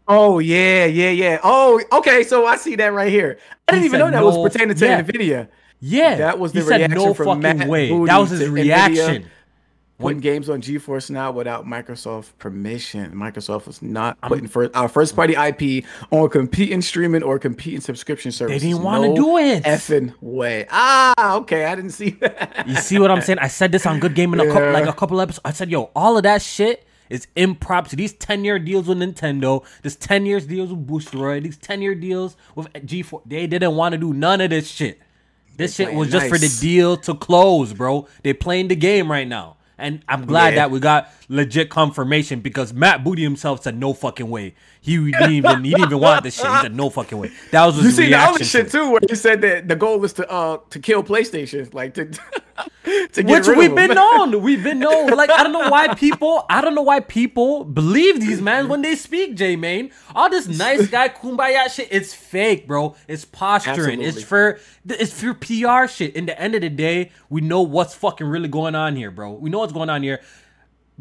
Oh yeah, yeah, yeah. Oh, okay. So I see that right here. I didn't he even know that no, was pertaining to yeah. Nvidia. Yeah, that was the he reaction said no from fucking Matt way. Booty that was his reaction. NVIDIA putting games on GeForce Now without Microsoft permission. Microsoft was not putting first, our first party IP on competing streaming or competing subscription services. They didn't want to no do it. Effing way. Ah, okay. I didn't see that. You see what I'm saying? I said this on Good Game in a yeah. couple, like a couple episodes. I said, yo, all of that shit is impromptu. These 10 year deals with Nintendo, this 10 years deals with Boosteroid, these 10 year deals with GeForce. They didn't want to do none of this shit. This shit was just nice. for the deal to close, bro. They playing the game right now. And I'm glad yeah. that we got legit confirmation because Matt Booty himself said no fucking way. He didn't even he didn't even want this shit. He said no fucking way. That was his you see the other shit too, where he said that the goal is to uh to kill PlayStation, like to to which we've been known. We've been known. Like I don't know why people I don't know why people believe these man when they speak. J Main, all this nice guy kumbaya shit, it's fake, bro. It's posturing. Absolutely. It's for it's for PR shit. In the end of the day, we know what's fucking really going on here, bro. We know what's going on here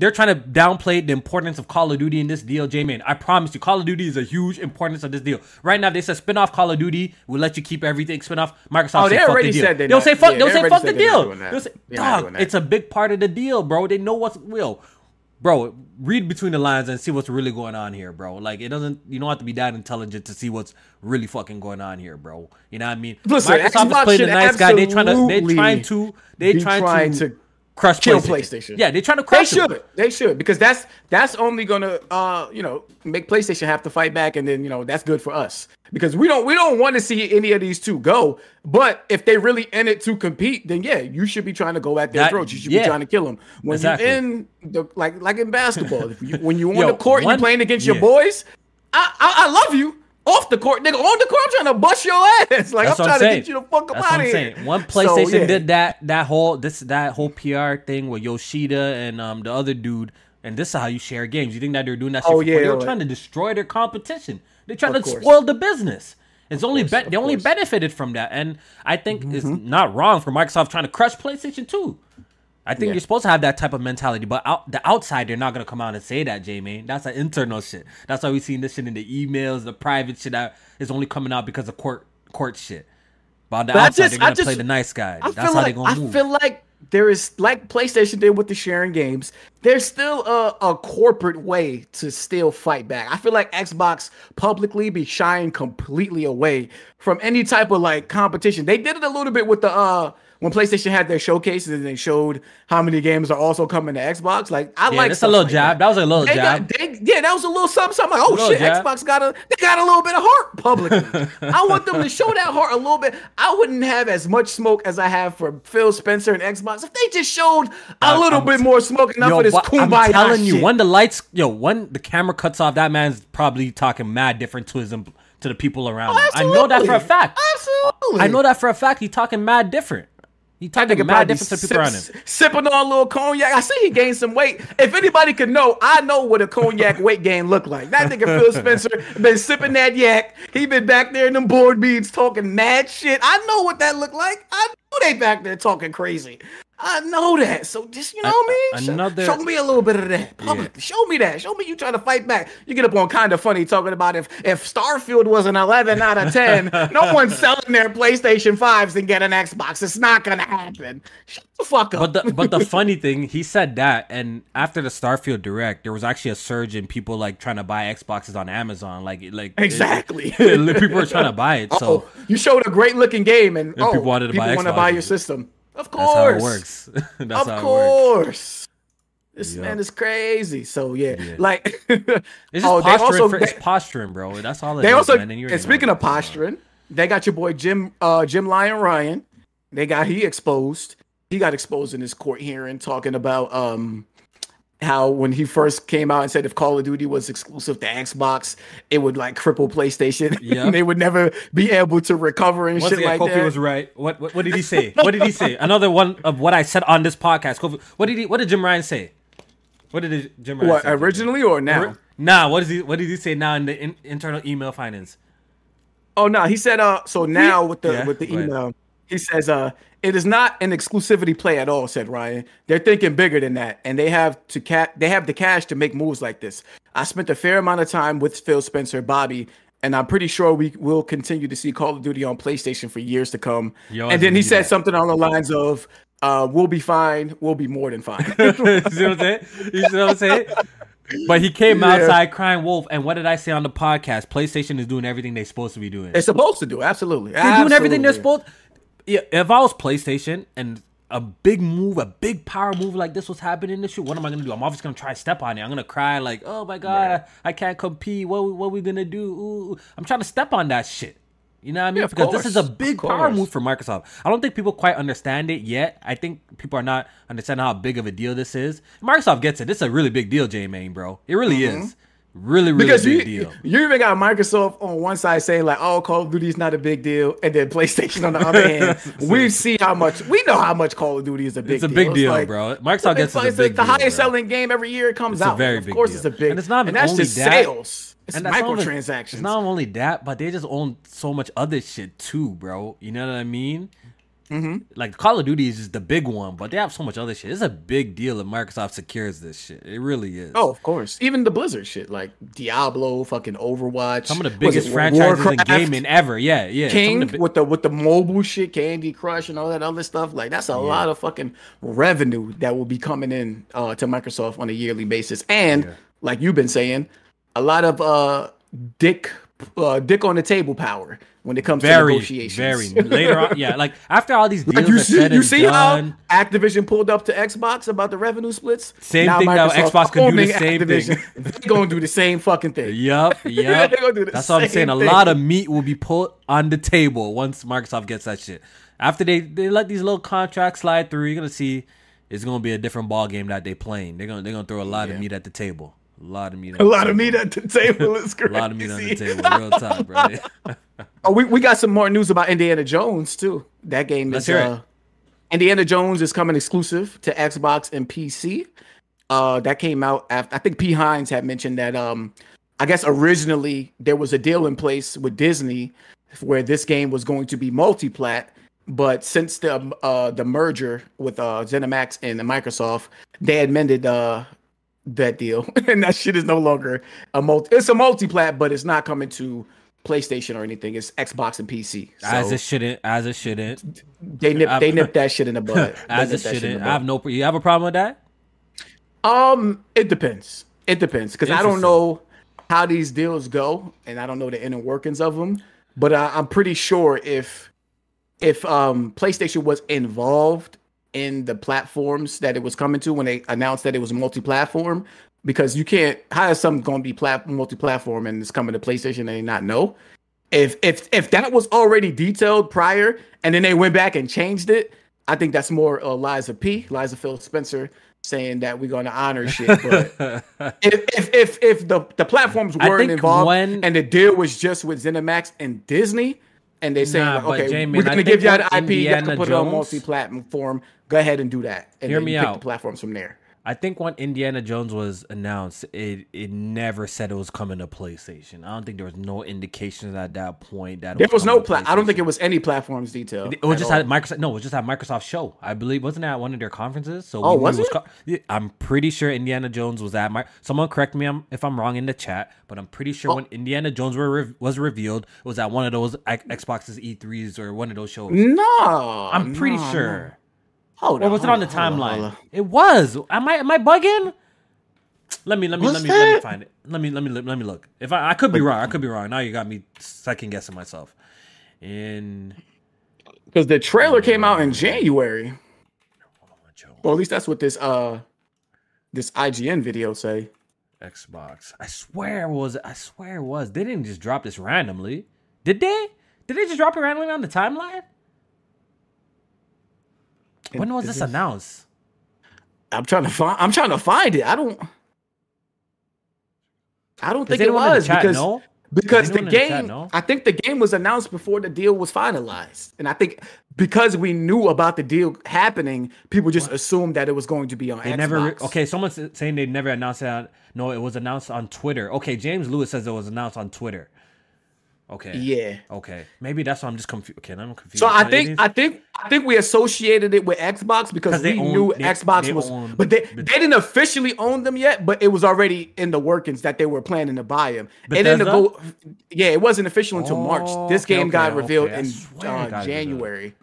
they're trying to downplay the importance of Call of Duty in this deal, J Man. I promise you, Call of Duty is a huge importance of this deal. Right now, they said spin off Call of Duty. We'll let you keep everything. Spin off Microsoft. Oh, they already the said they. They'll say fuck. Yeah, they'll say fuck the deal. They'll say, dog, it's a big part of the deal, bro. They know what's real. Bro, read between the lines and see what's really going on here, bro. Like it doesn't. You don't have to be that intelligent to see what's really fucking going on here, bro. You know what I mean? Listen, Microsoft Xbox is playing the nice guy. They trying to. They trying to. They trying, trying to, to crush kill PlayStation. PlayStation. Yeah, they're trying to They crush them. should. They should because that's that's only gonna uh you know make PlayStation have to fight back, and then you know that's good for us because we don't we don't want to see any of these two go. But if they really in it to compete, then yeah, you should be trying to go at their That- throats. You should yeah. be trying to kill them. When Exactly. you in the like like in basketball, if you, when you on Yo, the court, one- you're playing against yeah. your boys. I, I I love you. Off the court, nigga. On the court, I'm trying to bust your ass. Like That's I'm I'm trying saying. to get you the fuck up That's out of here. saying. One So, PlayStation yeah. did that that whole this that whole PR thing with Yoshida and um the other dude, and this is how you share games. You think that they're doing that shit Oh, for yeah. They're like- trying to destroy their competition. They're trying Of to course. spoil the business. It's only course, be- they only course. Mm-hmm. benefited from that, and I think it's not wrong for Microsoft trying to crush PlayStation too. I think Yeah. you're supposed to have that type of mentality, but out the outside, they're not gonna come out and say that, J man. That's an internal shit. That's why we seen this shit in the emails, the private shit that is only coming out because of court court shit. But on the But outside, just- they're gonna just- play the nice guy. I That's how like they're gonna I move. I feel like there is like PlayStation did with the sharing games. There's still a, a corporate way to still fight back. I feel like Xbox publicly be shying completely away from any type of like competition. They did it a little bit with the uh when PlayStation had their showcases and they showed how many games are also coming to Xbox. Like I Yeah, like that's a little like jab. That was a little They jab. got, they, yeah, that was a little something. something. like, oh shit. Xbox got a they got a little bit of heart publicly. I want them to show that heart a little bit. I wouldn't have as much smoke as I have for Phil Spencer and Xbox if they just showed a Uh, little I'm bit t- more smoke enough Yo, of this but kumbaya I'm telling you, shit. when the lights, yo, when the camera cuts off, that man's probably talking mad different to his to the people around him. I know that for a fact. Absolutely. I know that for a fact. He's talking mad different. He talking probably different to people around him. sipping on a little cognac. I see he gained some weight. If anybody could know, I know what a cognac weight gain look like. That nigga Phil Spencer been sipping that yak. He been back there in them board meetings talking mad shit. I know what that look like. I know they back there talking crazy. I know that. So just you know what I mean. Show- another- Show, me a little bit of that. Publicly. Show me that. Show me you trying to fight back. You get up on Kinda Funny talking about if if Starfield was an 11 out of 10, no one's selling their PlayStation 5s and get an Xbox. It's not gonna happen. Shut the fuck up. But the but the funny thing, he said that, and after the Starfield Direct, there was actually a surge in people like trying to buy Xboxes on Amazon. Like like Exactly. it- people were trying to buy it. So oh, you showed a great looking game, and, oh, people wanted to buy wanna buy your system. Of that's how course, it works. that's of how it works. course. This Yup. man is crazy. So yeah, Yeah. like It's just oh, posturing. also for, it's posturing, bro. That's all. It they is, also man, and, and speaking of posturing, they got your boy Jim uh Jim Lion Ryan. They got he exposed. He got exposed in his court hearing talking about um how when he first came out and said if Call of Duty was exclusive to Xbox, it would like cripple PlayStation. Yeah. they would never be able to recover and Once shit again, like Kofi that. was right. What, what what did he say? What did he say? Another one of what I said on this podcast. Kofi, what did he? What did Jim Ryan say? What did he- Jim Ryan what say? originally or now? Nah. What is he? What did he say now in the in, internal email finance? Oh no, he said uh so now with the Yeah, with the email, ahead. He says uh it is not an exclusivity play at all, said Ryan. They're thinking bigger than that, and they have to ca- they have the cash to make moves like this. I spent a fair amount of time with Phil Spencer, Bobby, and I'm pretty sure we will continue to see Call of Duty on PlayStation for years to come. Yo, and then he said that. something on the lines of uh we'll be fine, we'll be more than fine. you see what I'm saying? You see what I'm saying? But he came Yeah. outside crying wolf. And what did I say on the podcast? PlayStation is doing everything they're supposed to be doing. They're supposed to do, absolutely. They're doing everything they're supposed. Yeah, if I was PlayStation and a big move, a big power move like this was happening in this shoot, what am I gonna do? I'm obviously gonna try to step on it. I'm gonna cry like, oh my god, I, I can't compete. What what we gonna do? Ooh. I'm trying to step on that shit. You know what I mean? Yeah, because this is a big power move for Microsoft. I don't think people quite understand it yet. I think people are not understanding how big of a deal this is. Microsoft gets it. This is a really big deal, J Main, bro. It really is. Really, really because big you, deal. you even got Microsoft on one side saying like, "Oh, Call of Duty is not a big deal," and then PlayStation on the other hand, we see how much we know how much Call of Duty is a big. Deal. It's a deal. big deal, like- bro. Microsoft gets it's, it's big the deal, highest bro. selling game every year it comes It's out. very of big course, deal. it's a big, And it's not even that's only just that. sales. It's And that's not only- microtransactions. It's not only that, but they just own so much other shit too, bro. You know what I mean? Mm-hmm. Like Call of Duty is just the big one, but they have so much other shit. It's a big deal if Microsoft secures this shit. It really is. Oh, of course. Even the Blizzard shit, like Diablo, fucking Overwatch. some of the biggest it franchises in gaming ever. Yeah, yeah. King the bi- with the with the mobile shit, Candy Crush, and all that other stuff. Like that's a lot of fucking revenue that will be coming in uh, to Microsoft on a yearly basis. And like you've been saying, a lot of uh, dick uh, dick on the table power when it comes very, to negotiations. Very later on, yeah. Like after all these deals like you see, you see done, how Activision pulled up to Xbox about the revenue splits. Same now thing. Microsoft now Xbox can do the same Activision. thing. They're gonna do the same fucking thing. Yep, yep. That's what I'm saying. A lot of meat will be put on the table once Microsoft gets that shit. After they they let these little contracts slide through, you're gonna see it's gonna be a different ball game that they playing. They're gonna they're gonna throw a lot yeah. of meat at the table. A lot of meat. a lot of meat at the table is crazy. a lot of meat on the table. Real time, bro. oh, we, we got some more news about Indiana Jones too. That game Let's is uh, Indiana Jones is coming exclusive to Xbox and PC. Uh, that came out after I think P Hines had mentioned that um I guess originally there was a deal in place with Disney where this game was going to be multi-plat, but since the uh the merger with uh ZeniMax and Microsoft, they amended uh that deal, and that shit is no longer a multi. It's a multi-plat, but it's not coming to PlayStation or anything. It's Xbox and PC. So as it shouldn't. As it shouldn't. They nip. They nip that shit in the bud. as it shouldn't. I have no. You have a problem with that? Um, it depends. It depends because I don't know how these deals go, and I don't know the inner workings of them. But I, I'm pretty sure if if um PlayStation was involved in the platforms that it was coming to when they announced that it was multi-platform because you can't how is something going to be plat- multi-platform and it's coming to PlayStation and they not know? If if if that was already detailed prior and then they went back and changed it I think that's more uh, Liza P Liza Phil Spencer saying that we're going to honor shit but if, if if if the the platforms weren't involved when... and the deal was just with ZeniMax and Disney and they say, nah, like, okay, we're gonna give y'all the IP, you have to put Jones, it on multi-platform. Go ahead and do that, and hear me pick out. the platforms from there. I think when Indiana Jones was announced, it it never said it was coming to PlayStation. I don't think there was no indications at that point that there was, was no plat. I don't think it was any platforms detail. It was just all. had Microsoft. No, it was just at Microsoft show. I believe wasn't that one of their conferences? So oh, was it? Was, I'm pretty sure Indiana Jones was at my. Someone correct me if I'm wrong in the chat, but I'm pretty sure oh. when Indiana Jones were was revealed, it was at one of those Xbox's E3s or one of those shows. No, I'm pretty no, sure. No. Hold or was it on the timeline? It was. Am I am I bugging? Let me let me let me let me find it. Let me let me let me look. If I I could be wrong, I could be wrong. Now you got me second guessing myself. In because the trailer came out in January. Well, at least that's what this uh this IGN video say. Xbox. I swear it was. I swear it was. They didn't just drop this randomly, did they? Did they just drop it randomly on the timeline? When was this, this announced? I'm trying to find. I'm trying to find it. I don't. I don't think it was because no? because the game. The? I think the game was announced before the deal was finalized, and I think because we knew about the deal happening, people just what? assumed that it was going to be on. They Xbox. never. Okay, someone's saying they never announced that. No, it was announced on Twitter. Okay, James Lewis says it was announced on Twitter. Okay. Yeah. Okay. Maybe that's why I'm just confused. Okay, I'm confused. So I think I think I think we associated it with Xbox because we own, knew they, Xbox they was, own, but they they didn't officially own them yet, but it was already in the workings that they were planning to buy them. Bethesda? And then the go, yeah, it wasn't official until oh, March. This okay, game okay, got revealed okay. in uh, January.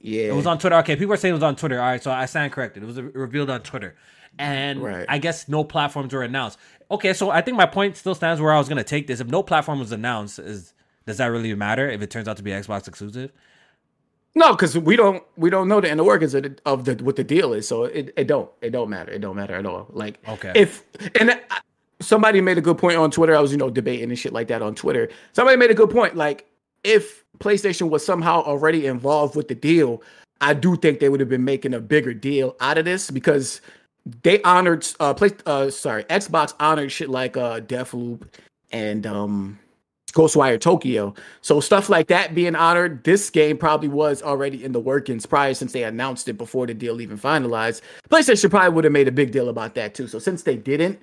Yeah, it was on Twitter. Okay, people are saying it was on Twitter. All right, so I stand corrected. It was revealed on Twitter, and right. I guess no platforms were announced. Okay, so I think my point still stands where I was going to take this. If no platform was announced, is does that really matter if it turns out to be Xbox exclusive? No, because we don't we don't know the inner workings of the, of the what the deal is, so it, it don't it don't matter it don't matter at all. Like okay, if and I, somebody made a good point on Twitter, I was you know debating and shit like that on Twitter. Somebody made a good point, like if PlayStation was somehow already involved with the deal, I do think they would have been making a bigger deal out of this because they honored uh play uh sorry Xbox honored shit like uh Deathloop and um Ghostwire Tokyo. So stuff like that being honored, this game probably was already in the workings prior since they announced it before the deal even finalized. PlayStation probably would have made a big deal about that too. So since they didn't,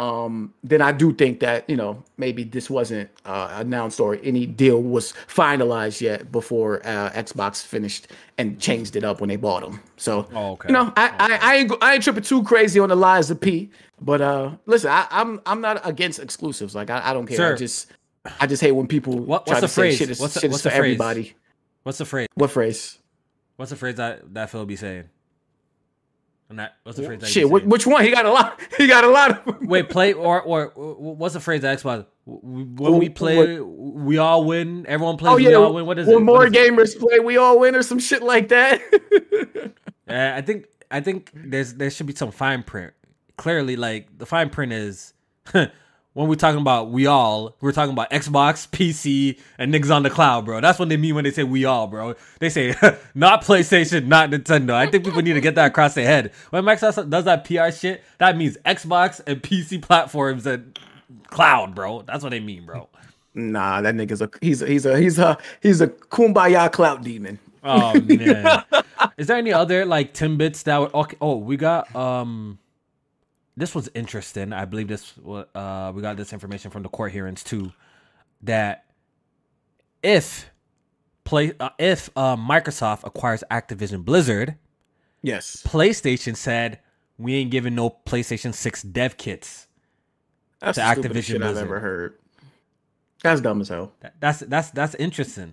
um, then I do think that you know maybe this wasn't uh, announced or any deal was finalized yet before uh, Xbox finished and changed it up when they bought them. So oh, okay. you know, I, okay. I, I ain't I ain't tripping too crazy on the Liza P. But uh, listen, I, am I'm, I'm not against exclusives. Like I, I don't care. Sure. I just I just hate when people what, try to say shit is, what's the, shit what's is for phrase? everybody. What's the phrase? What phrase? What's the phrase that that Phil be saying? And that what's the phrase? Shit, which one? He got a lot. He got a lot of. Wait, play or or what's the phrase? That Xbox. When we play, we all win. Everyone plays. Oh yeah, we all win. What is when it? When more gamers it? play, we all win, or some shit like that. yeah, uh, I think I think there's there should be some fine print. Clearly, like the fine print is when we're talking about we all, we're talking about Xbox, PC, and niggas on the cloud, bro. That's what they mean when they say we all, bro. They say not PlayStation, not Nintendo. I think people need to get that across their head. When Microsoft does that PR shit, that means Xbox and PC platforms and cloud, bro. That's what they mean, bro. Nah, that nigga's a he's a he's a he's a he's a kumbaya cloud demon. Oh man. Is there any other like Timbits that would okay oh we got um this was interesting. I believe this uh, we got this information from the court hearings too, that if play uh, if uh, Microsoft acquires Activision Blizzard, yes, PlayStation said we ain't giving no PlayStation Six dev kits that's to Activision Blizzard. I've ever heard. That's dumb as hell. That, that's that's that's interesting.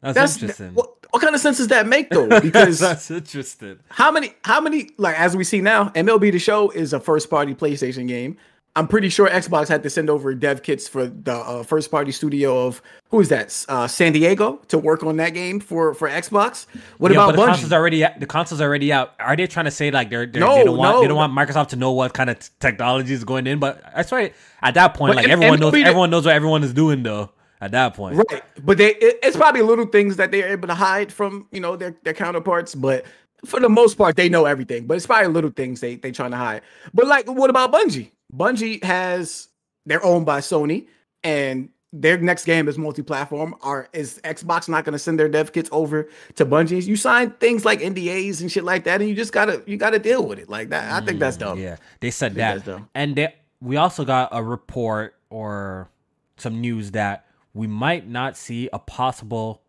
That's, that's interesting. What, what kind of sense does that make though? Because that's interesting. How many? How many? Like as we see now, MLB The Show is a first party PlayStation game. I'm pretty sure Xbox had to send over dev kits for the uh, first party studio of who is that? Uh, San Diego to work on that game for for Xbox. What yeah, about but the console's already the console's already out? Are they trying to say like they're, they're no, they don't want no. they don't want Microsoft to know what kind of technology is going in? But that's right. At that point, but like everyone knows everyone knows what everyone is doing though at that point. Right. But they it, it's probably little things that they're able to hide from, you know, their, their counterparts, but for the most part they know everything. But it's probably little things they they trying to hide. But like what about Bungie? Bungie has they're owned by Sony and their next game is multi-platform. Are is Xbox not going to send their dev kits over to Bungie? You sign things like NDAs and shit like that, and you just gotta you gotta deal with it like that. I think that's mm, dumb. Yeah, they said that, and they, we also got a report or some news that we might not see a possible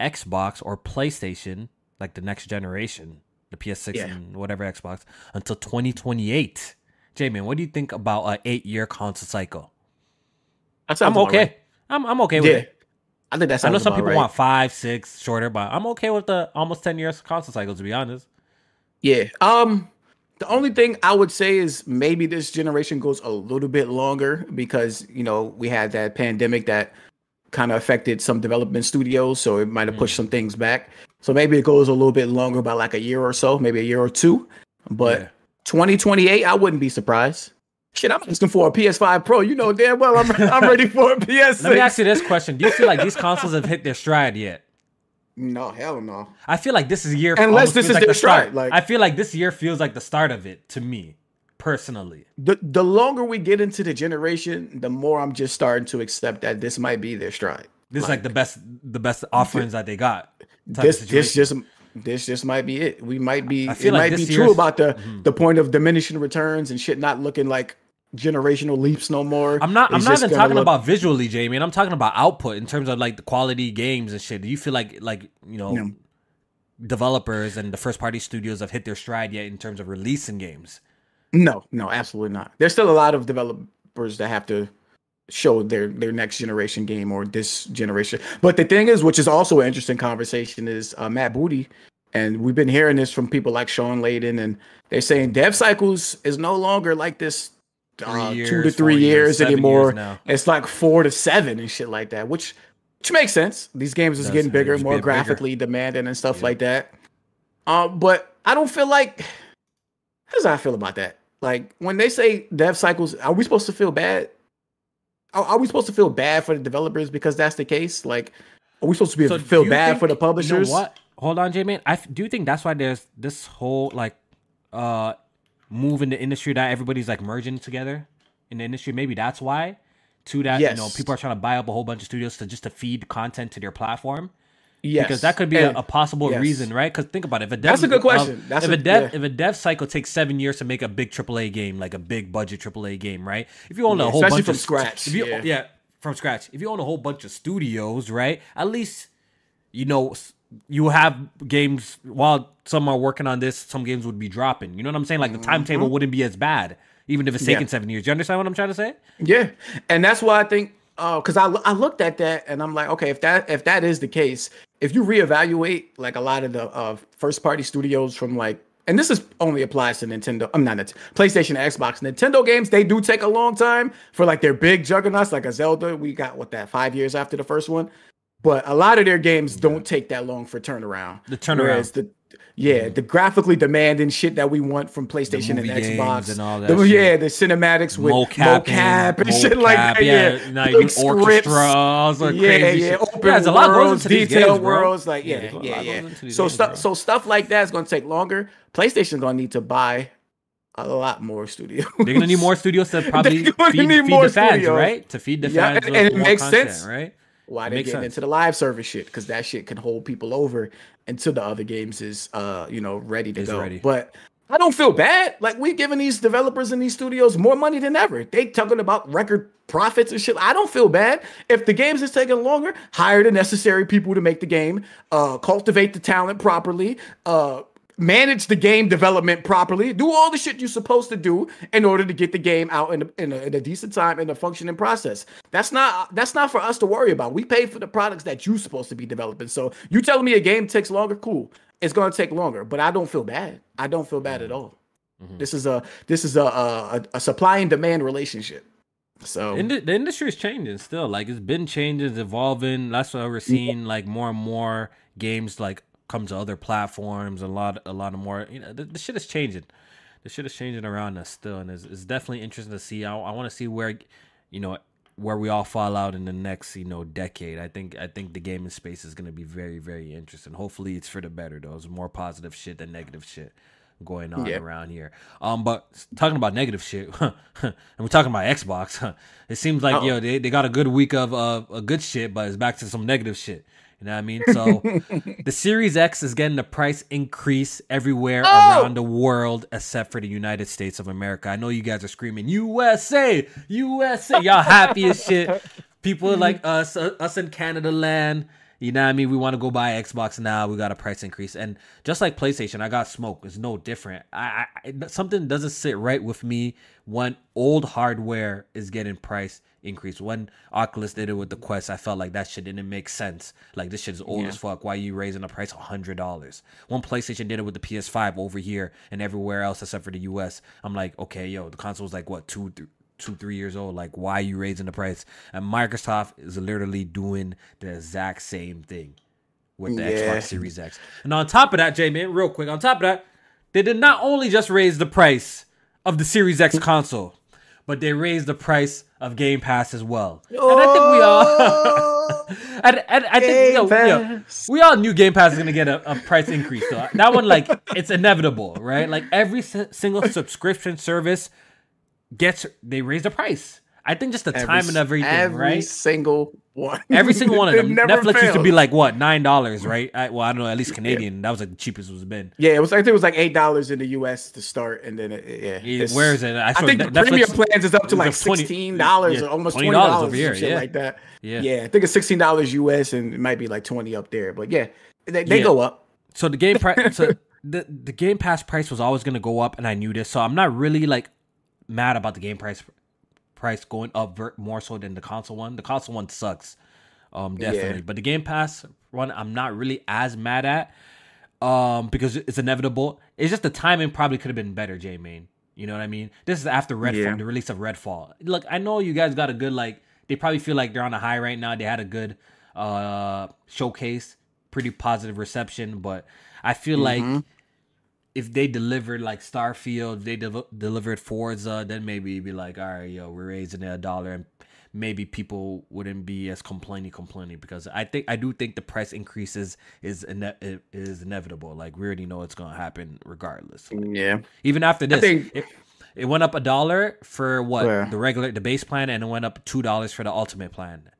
Xbox or PlayStation, like the next generation, the PS6 yeah. and whatever Xbox, until 2028. J man, what do you think about an eight year console cycle? I'm okay. Right. I'm I'm okay with yeah. it. I think that's. I know some people right. want five, six, shorter, but I'm okay with the almost ten years console cycle. To be honest. Yeah. Um. The only thing I would say is maybe this generation goes a little bit longer because you know we had that pandemic that kind of affected some development studios, so it might have pushed mm. some things back. So maybe it goes a little bit longer by like a year or so, maybe a year or two. But yeah. 2028, I wouldn't be surprised. Shit, I'm asking for a PS5 Pro. You know damn well I'm I'm ready for a PS6. Let me ask you this question: Do you feel like these consoles have hit their stride yet? No, hell no. I feel like this is year. Unless this is like their the start. Stride, like I feel like this year feels like the start of it to me personally. The the longer we get into the generation, the more I'm just starting to accept that this might be their stride. This like, is like the best the best offerings that they got. This this just this just might be it. We might be it like might be true about the mm-hmm. the point of diminishing returns and shit not looking like generational leaps no more. I'm not. It's I'm not even talking look... about visually, Jamie. And I'm talking about output in terms of like the quality games and shit. Do you feel like like you know developers and the first party studios have hit their stride yet in terms of releasing games? No, no, absolutely not. There's still a lot of developers that have to show their their next generation game or this generation. But the thing is, which is also an interesting conversation, is uh, Matt Booty, and we've been hearing this from people like Shawn Layden, and they're saying dev cycles is no longer like this uh, years, two to three years, years anymore. Years it's like four to seven and shit like that, which which makes sense. These games is getting bigger, more graphically bigger. demanding and stuff yeah. like that. Um, but I don't feel like. How does I feel about that? Like when they say dev cycles, are we supposed to feel bad? Are, are we supposed to feel bad for the developers because that's the case? Like, are we supposed to be so feel bad think, for the publishers? You know what? Hold on, J man. I do think that's why there's this whole like uh move in the industry that everybody's like merging together in the industry. Maybe that's why. To that, yes. you know, people are trying to buy up a whole bunch of studios to just to feed content to their platform. Yes, because that could be a, a, possible yes. reason, right? Because think about it. If a dev, that's a good question. Uh, if a, a dev yeah. if a dev cycle takes seven years to make a big AAA game, like a big budget AAA game, right? If you own yeah, a whole bunch from of scratch, if you, yeah. yeah, from scratch. If you own a whole bunch of studios, right? At least you know you have games while some are working on this. Some games would be dropping. You know what I'm saying? Like the timetable mm-hmm. wouldn't be as bad, even if it's taking seven years. You understand what I'm trying to say? Yeah, and that's why I think because uh, I I looked at that and I'm like, okay, if that if that is the case, if you reevaluate like a lot of the uh, first party studios from like and this is only applies to Nintendo. I'm not Nintendo, PlayStation, Xbox, Nintendo games. They do take a long time for like their big juggernauts, like a Zelda. We got what that five years after the first one, but a lot of their games don't take that long for turnaround. The turnaround. Whereas the yeah, the graphically demanding shit that we want from PlayStation and Xbox, and all that. The, yeah, the cinematics with mocap, mocap and, shit like that. Yeah, yeah. Like orchestras, like yeah, crazy yeah, open yeah, a lot worlds, detailed worlds, like yeah, yeah, yeah. yeah. So stuff, so stuff like that is going to take longer. PlayStation's going to need to buy a lot more studios. They're gonna need more studios to probably feed, feed the fans, studios. right? To feed the fans, yeah, and, and it makes content, sense, right? Why they're getting sense. into the live service shit because that shit can hold people over until the other games is uh you know ready to go. Ready. But I don't feel bad. Like we're giving these developers in these studios more money than ever. They talking about record profits and shit. I don't feel bad. If the games is taking longer, hire the necessary people to make the game, uh, cultivate the talent properly, uh, manage the game development properly, do all the shit you're supposed to do in order to get the game out in a, in a, in a decent time in a functioning process. That's not that's not for us to worry about. We pay for the products that you're supposed to be developing. So you telling me a game takes longer, cool. It's gonna take longer, but I don't feel bad. I don't feel bad at all. Mm-hmm. This is a this is a, a, a supply and demand relationship. So the, the industry is changing still. Like it's been changing, it's evolving. That's why we're seeing like more and more games like come to other platforms. A lot, a lot of more. You know, the, the shit is changing. The shit is changing around us still, and it's, it's definitely interesting to see. I, I want to see where, you know, where we all fall out in the next, you know, decade. I think I think the gaming space is going to be very, very interesting. Hopefully, it's for the better. Though, it's more positive shit than negative shit going on yeah. around here. Um, but talking about negative shit, and we're talking about Xbox. it seems like Uh-oh. yo, they, they got a good week of uh, a good shit, but it's back to some negative shit. You know what I mean? So the Series X is getting a price increase everywhere oh! around the world except for the United States of America. I know you guys are screaming USA, USA. Y'all happy as shit. People like us, uh, us in Canada land. You know what I mean? We want to go buy Xbox now. We got a price increase, and just like PlayStation, I got smoke. It's no different. I, I something doesn't sit right with me when old hardware is getting price increase. When Oculus did it with the Quest, I felt like that shit didn't make sense. Like this shit is old yeah. as fuck. Why are you raising the price hundred dollars? When PlayStation did it with the PS5 over here and everywhere else except for the US, I'm like, okay, yo, the console console's like what two, th- two, three years old. Like, why are you raising the price? And Microsoft is literally doing the exact same thing with the yeah. Xbox Series X. And on top of that, J man, real quick, on top of that, they did not only just raise the price of the Series X console, but they raised the price of Game Pass as well. Oh, and I think we all, oh. and, and I think you know, you know, we all knew Game Pass is gonna get a, a price increase. So that one, like, it's inevitable, right? Like every single subscription service gets they raise the price. I think just the every, time and everything, every right? single one. Every single one of them. Netflix failed. used to be like what nine dollars, right? I, well, I don't know. At least Canadian. Yeah. That was like the cheapest it's been. Yeah, it was. I think it was like eight dollars in the U.S. to start, and then it, yeah. Where is it? I, I think the premium plans is up to like sixteen dollars, yeah, almost twenty dollars over here, shit yeah. like that. Yeah, yeah. I think it's sixteen dollars U.S. and it might be like twenty up there, but yeah, they, they go up. So the game price. so the the Game Pass price was always going to go up, and I knew this. So I'm not really like mad about the game price price going up more so than the console one. The console one sucks, um, definitely. Yeah. But the Game Pass one, I'm not really as mad at, um, because it's inevitable. It's just the timing probably could have been better, J Main. You know what I mean? This is after Redfall, yeah. the release of Redfall. Look, I know you guys got a good like. They probably feel like they're on a high right now. They had a good uh showcase, pretty positive reception, but I feel mm-hmm. like if they delivered like Starfield, they de- delivered Forza, then maybe it'd be like, all right, yo, we're raising it a dollar, and maybe people wouldn't be as complaining, complaining because I think I do think the price increases is ine- is inevitable. Like we already know it's gonna happen regardless. Mm, yeah. Even after this, think- it, it went up a dollar for what Where? the regular the base plan, and it went up two dollars for the ultimate plan.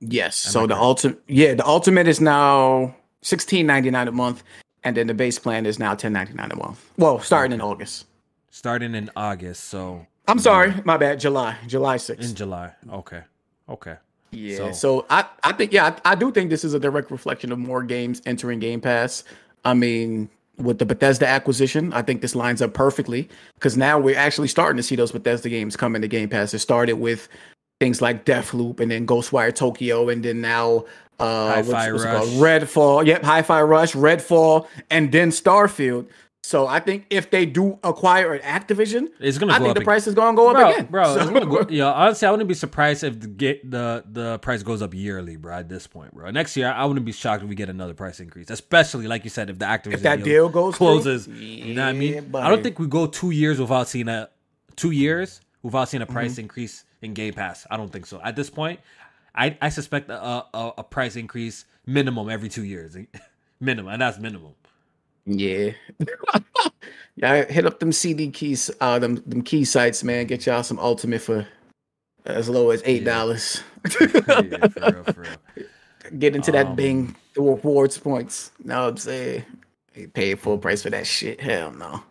Yes. Am so the ultimate, yeah, the ultimate is now sixteen ninety nine a month, and then the base plan is now ten ninety nine a month. Well, starting in August. Starting in August, so I'm sorry, my bad. July, July sixth. In July, okay, okay. Yeah, so, so I, I think yeah, I, I do think this is a direct reflection of more games entering Game Pass. I mean, with the Bethesda acquisition, I think this lines up perfectly because now we're actually starting to see those Bethesda games come into Game Pass. It started with things like Deathloop and then Ghostwire Tokyo, and then now uh, what's, what's it called? Redfall. Yep, Hi-Fi Rush, Redfall, and then Starfield. So I think if they do acquire an Activision, it's gonna. I think the price is gonna go bro, up again, bro. So. It's gonna go, yeah, honestly, I wouldn't be surprised if the get the the price goes up yearly, bro. At this point, bro. Next year, I wouldn't be shocked if we get another price increase, especially like you said, if the Activision if that deal, deal goes closes. Through, you know what I mean? Buddy. I don't think we go two years without seeing a two years without seeing a price mm-hmm. increase in Game Pass. I don't think so. At this point, I I suspect a a, a price increase minimum every two years, minimum, and that's minimum. Yeah. yeah, hit up them CD keys, uh them them key sites, man. Get y'all some ultimate for as low as eight dollars. Yeah. Get into that um, Bing rewards points. What I'm saying? Pay full price for that shit. Hell no.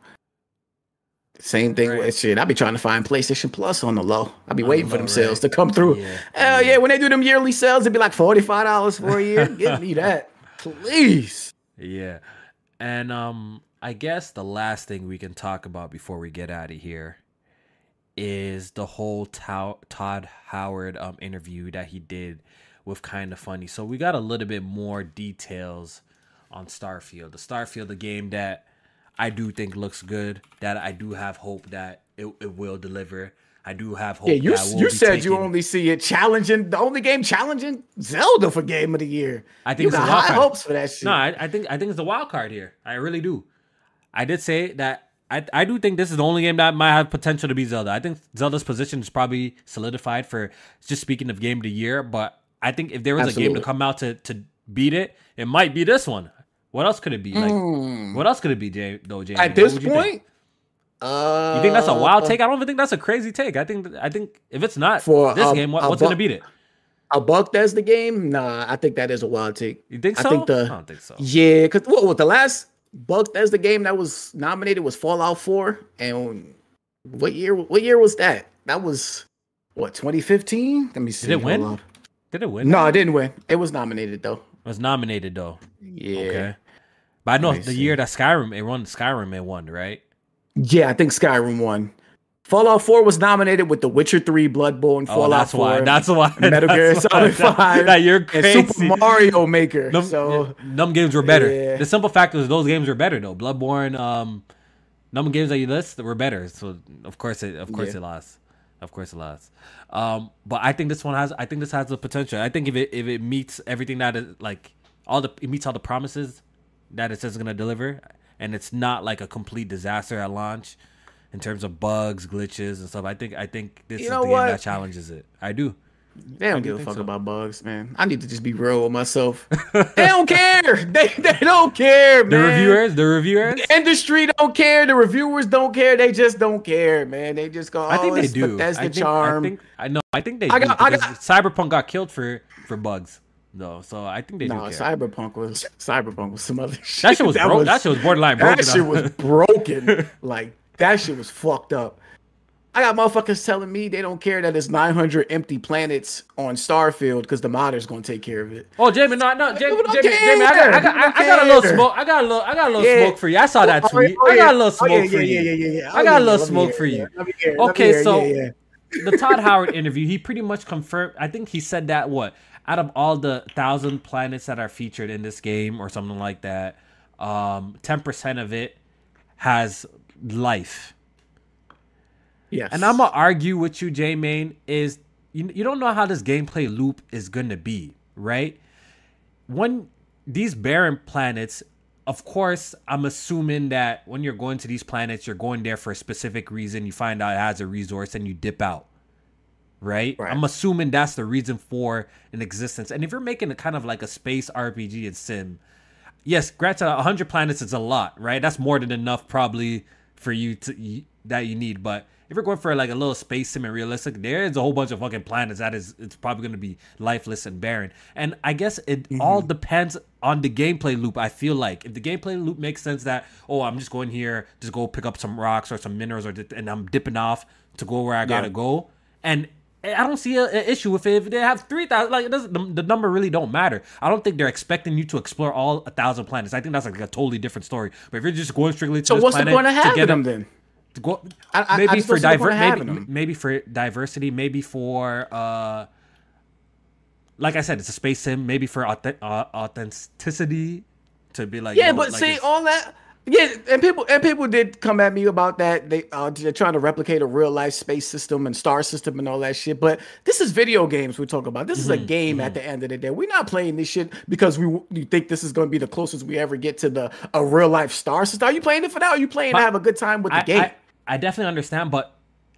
Same thing right. with shit. I be trying to find PlayStation Plus on the low. I be waiting for them right. sales to come through. Yeah. Hell yeah. yeah, when they do them yearly sales, it'd be like forty five dollars for a year. Give me that, please. Yeah. And um, I guess the last thing we can talk about before we get out of here is the whole Todd Howard um interview that he did with Kinda Funny. So we got a little bit more details on Starfield. The Starfield, the game that I do think looks good. That I do have hope that it, it will deliver. I do have hope. Yeah, you you said taking... you only see it challenging the only game challenging Zelda for game of the year. I think you got high card. hopes for that shit. No, I, I, think I think it's the wild card here. I really do. I did say that I I do think this is the only game that might have potential to be Zelda. I think Zelda's position is probably solidified for just speaking of game of the year. But I think if there was Absolutely. a game to come out to to beat it, it might be this one. What else could it be? Like, mm. what else could it be, Jay, though, James? At this point, think? Uh, you think that's a wild take? I don't even think that's a crazy take. I think I think if it's not for this a, game, what, what's bu- gonna beat it? A Bethesda game? Nah, I think that is a wild take. You think so? I think the I don't think so. Yeah, because what was the last Bethesda game that was nominated was Fallout 4, and what year? What year was that? That was what 2015. Let me see. Did it win? Did it win? No, it didn't win. It was nominated though. It was nominated though. Yeah. Okay. But I know the see. year that Skyrim it won, Skyrim it won, right? Yeah, I think Skyrim won. Fallout 4 was nominated with The Witcher 3, Bloodborne, oh, Fallout that's 4. Why. That's why. Metal Gear Solid 5. That, you're crazy. And Super Mario Maker. Them, so them games were better. Yeah. The simple fact is those games were better though. Bloodborne, um, number games that you list were better. So of course it of course yeah. it lost. Of course it lost. Um, but I think this one has I think this has the potential. I think if it if it meets everything that is like all the it meets all the promises that it says it's gonna deliver, and it's not like a complete disaster at launch in terms of bugs, glitches, and stuff. I think I think this you is the what? game that challenges it. I do. They don't give a fuck so. about bugs, man. I need to just be real with myself. they don't care. They they don't care, man. The reviewers, the reviewers, the industry don't care. The reviewers don't care. They just don't care, man. They just go. Oh, I think oh, they do. That's the charm. I, think, I know. I think they. I got, do I got, Cyberpunk got killed for for bugs though. So I think they. No, Cyberpunk was Cyberpunk was some other shit. That shit was, was that shit was borderline broken. That shit was broken. like that shit was fucked up. I got motherfuckers telling me they don't care that it's 900 empty planets on Starfield because the modder's gonna take care of it. Oh, Jamie, no, no, Jamie, Jamie, Jamie, I got, I got, I, I got a little smoke. I got a little, I got a little yeah. smoke for you. I saw oh, that oh, tweet. Oh, yeah. I got a little smoke oh, yeah, for you. Yeah, yeah, yeah, yeah. I oh, got a little smoke for you. Okay, so the Todd Howard interview, he pretty much confirmed. I think he said that what out of all the thousand planets that are featured in this game or something like that, um, 10% of it has life. Yes. And I'm gonna argue with you, J Main, is you, you don't know how this gameplay loop is gonna be, right? When these barren planets, of course, I'm assuming that when you're going to these planets, you're going there for a specific reason. You find out it has a resource and you dip out right? right? I'm assuming that's the reason for an existence. And if you're making a kind of like a space RPG and sim, yes, granted, 100 planets is a lot, right? That's more than enough probably for you to that you need. But if you're going for like a little space sim and realistic, there's a whole bunch of fucking planets that is it's probably going to be lifeless and barren. And I guess it mm-hmm. all depends on the gameplay loop. I feel like if the gameplay loop makes sense that oh I'm just going here, just go pick up some rocks or some minerals or and I'm dipping off to go where I gotta yeah. go. And I don't see an issue with it if they have three thousand. Like it doesn't, the, the, number really don't matter. I don't think they're expecting you to explore all a thousand planets. I think that's like a totally different story. But if you're just going strictly to so this what's planet the point of having to get them then? To go, I, maybe I for diver, maybe, maybe for diversity, maybe for uh, like I said, it's a space sim. Maybe for authentic, uh, authenticity to be like yeah, know, but like see all that Yeah, and people and people did come at me about that. They uh, they're trying to replicate a real life space system and star system and all that shit. But this is video games we're talking about. This mm-hmm, is a mm-hmm, game mm-hmm. at the end of the day. We're not playing this shit because we you think this is going to be the closest we ever get to the a real life star system. Are you playing it for that? Are you playing but to have a good time with the I, game? I, I definitely understand, but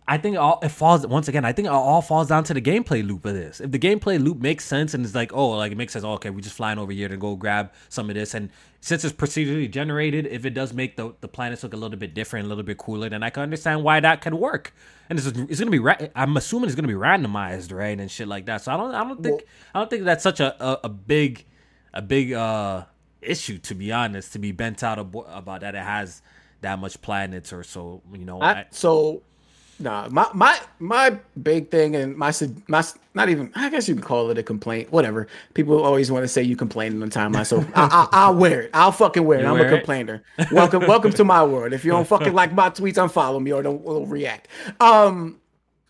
I think it all it falls once again. I think it all falls down to the gameplay loop of this. If the gameplay loop makes sense and it's like, oh, like it makes sense. Oh, okay, we're just flying over here to go grab some of this, and since it's procedurally generated, if it does make the the planets look a little bit different, a little bit cooler, then I can understand why that could work. And it's, it's gonna be ra- I'm assuming it's gonna be randomized, right, and shit like that. So I don't I don't think well, I don't think that's such a a, a big a big uh issue to be honest to be bent out about that it has that much planets or so you know I, so Nah, my my my big thing and my my not even I guess you can call it a complaint. Whatever. People always want to say you complain on the timeline, so I, will wear it. I'll fucking wear it. You I'm wear a complainer. It? Welcome welcome to my world. If you don't fucking like my tweets, unfollow me or don't, don't react. Um,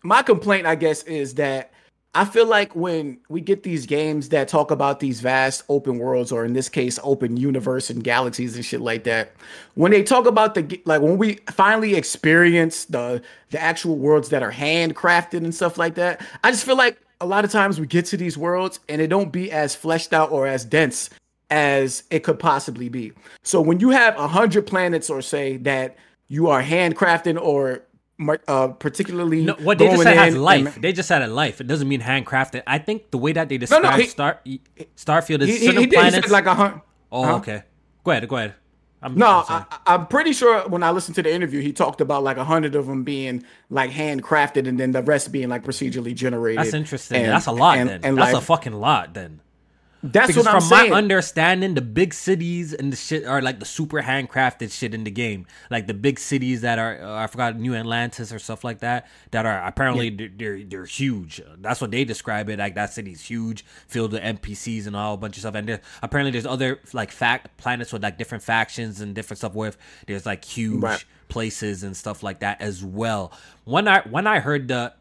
my complaint, I guess, is that I feel like when we get these games that talk about these vast open worlds, or in this case, open universe and galaxies and shit like that, when they talk about the like when we finally experience the the actual worlds that are handcrafted and stuff like that, I just feel like a lot of times we get to these worlds and it don't be as fleshed out or as dense as it could possibly be. So when you have a hundred planets or say that you are handcrafting or uh, particularly. No, what they just said has life. And, they just said a life. It doesn't mean handcrafted. I think the way that they describe no, no, he, Star Starfield is he, certain he, he planets. like a hunt. Oh, huh? okay. Go ahead. Go ahead. I'm, no, I'm, I, am pretty sure when I listened to the interview, he talked about like a hundred of them being like handcrafted, and then the rest being like procedurally generated. That's interesting. And, That's a lot. And, then. That's like, a fucking lot. Then. That's because what I'm from saying. my understanding, the big cities and the shit are like the super handcrafted shit in the game. Like the big cities that are, uh, I forgot, New Atlantis or stuff like that, that are apparently yeah. they're they're huge. That's what they describe it. Like that city's huge, filled with NPCs and all a bunch of stuff. And there, apparently there's other like fact planets with like different factions and different stuff. With there's like huge right. places and stuff like that as well. When I when I heard the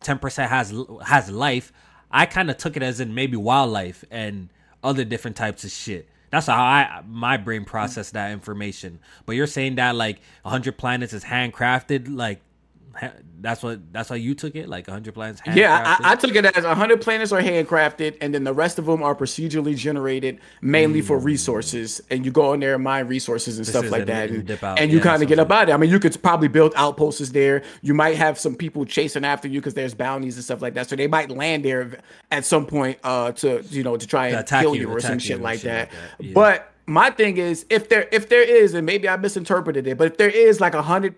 ten percent has has life. I kind of took it as in maybe wildlife and other different types of shit. That's how I my brain processed that information. But you're saying that like 100 planets is handcrafted, like that's what that's how you took it? Like 100 planets yeah I, I, took it as 100 planets are handcrafted and then the rest of them are procedurally generated mainly mm. for resources. And you go in there and mine resources and this stuff like that. and, and you yeah, kind of get up out of it i mean you could probably build outposts there. You might have some people chasing after you because there's bounties and stuff like that. So they might land there at some point uh to you know to try and kill you, you or some shit like shit that, like that. Yeah. but my thing is if there if there is and maybe i misinterpreted it but if there is like a hundred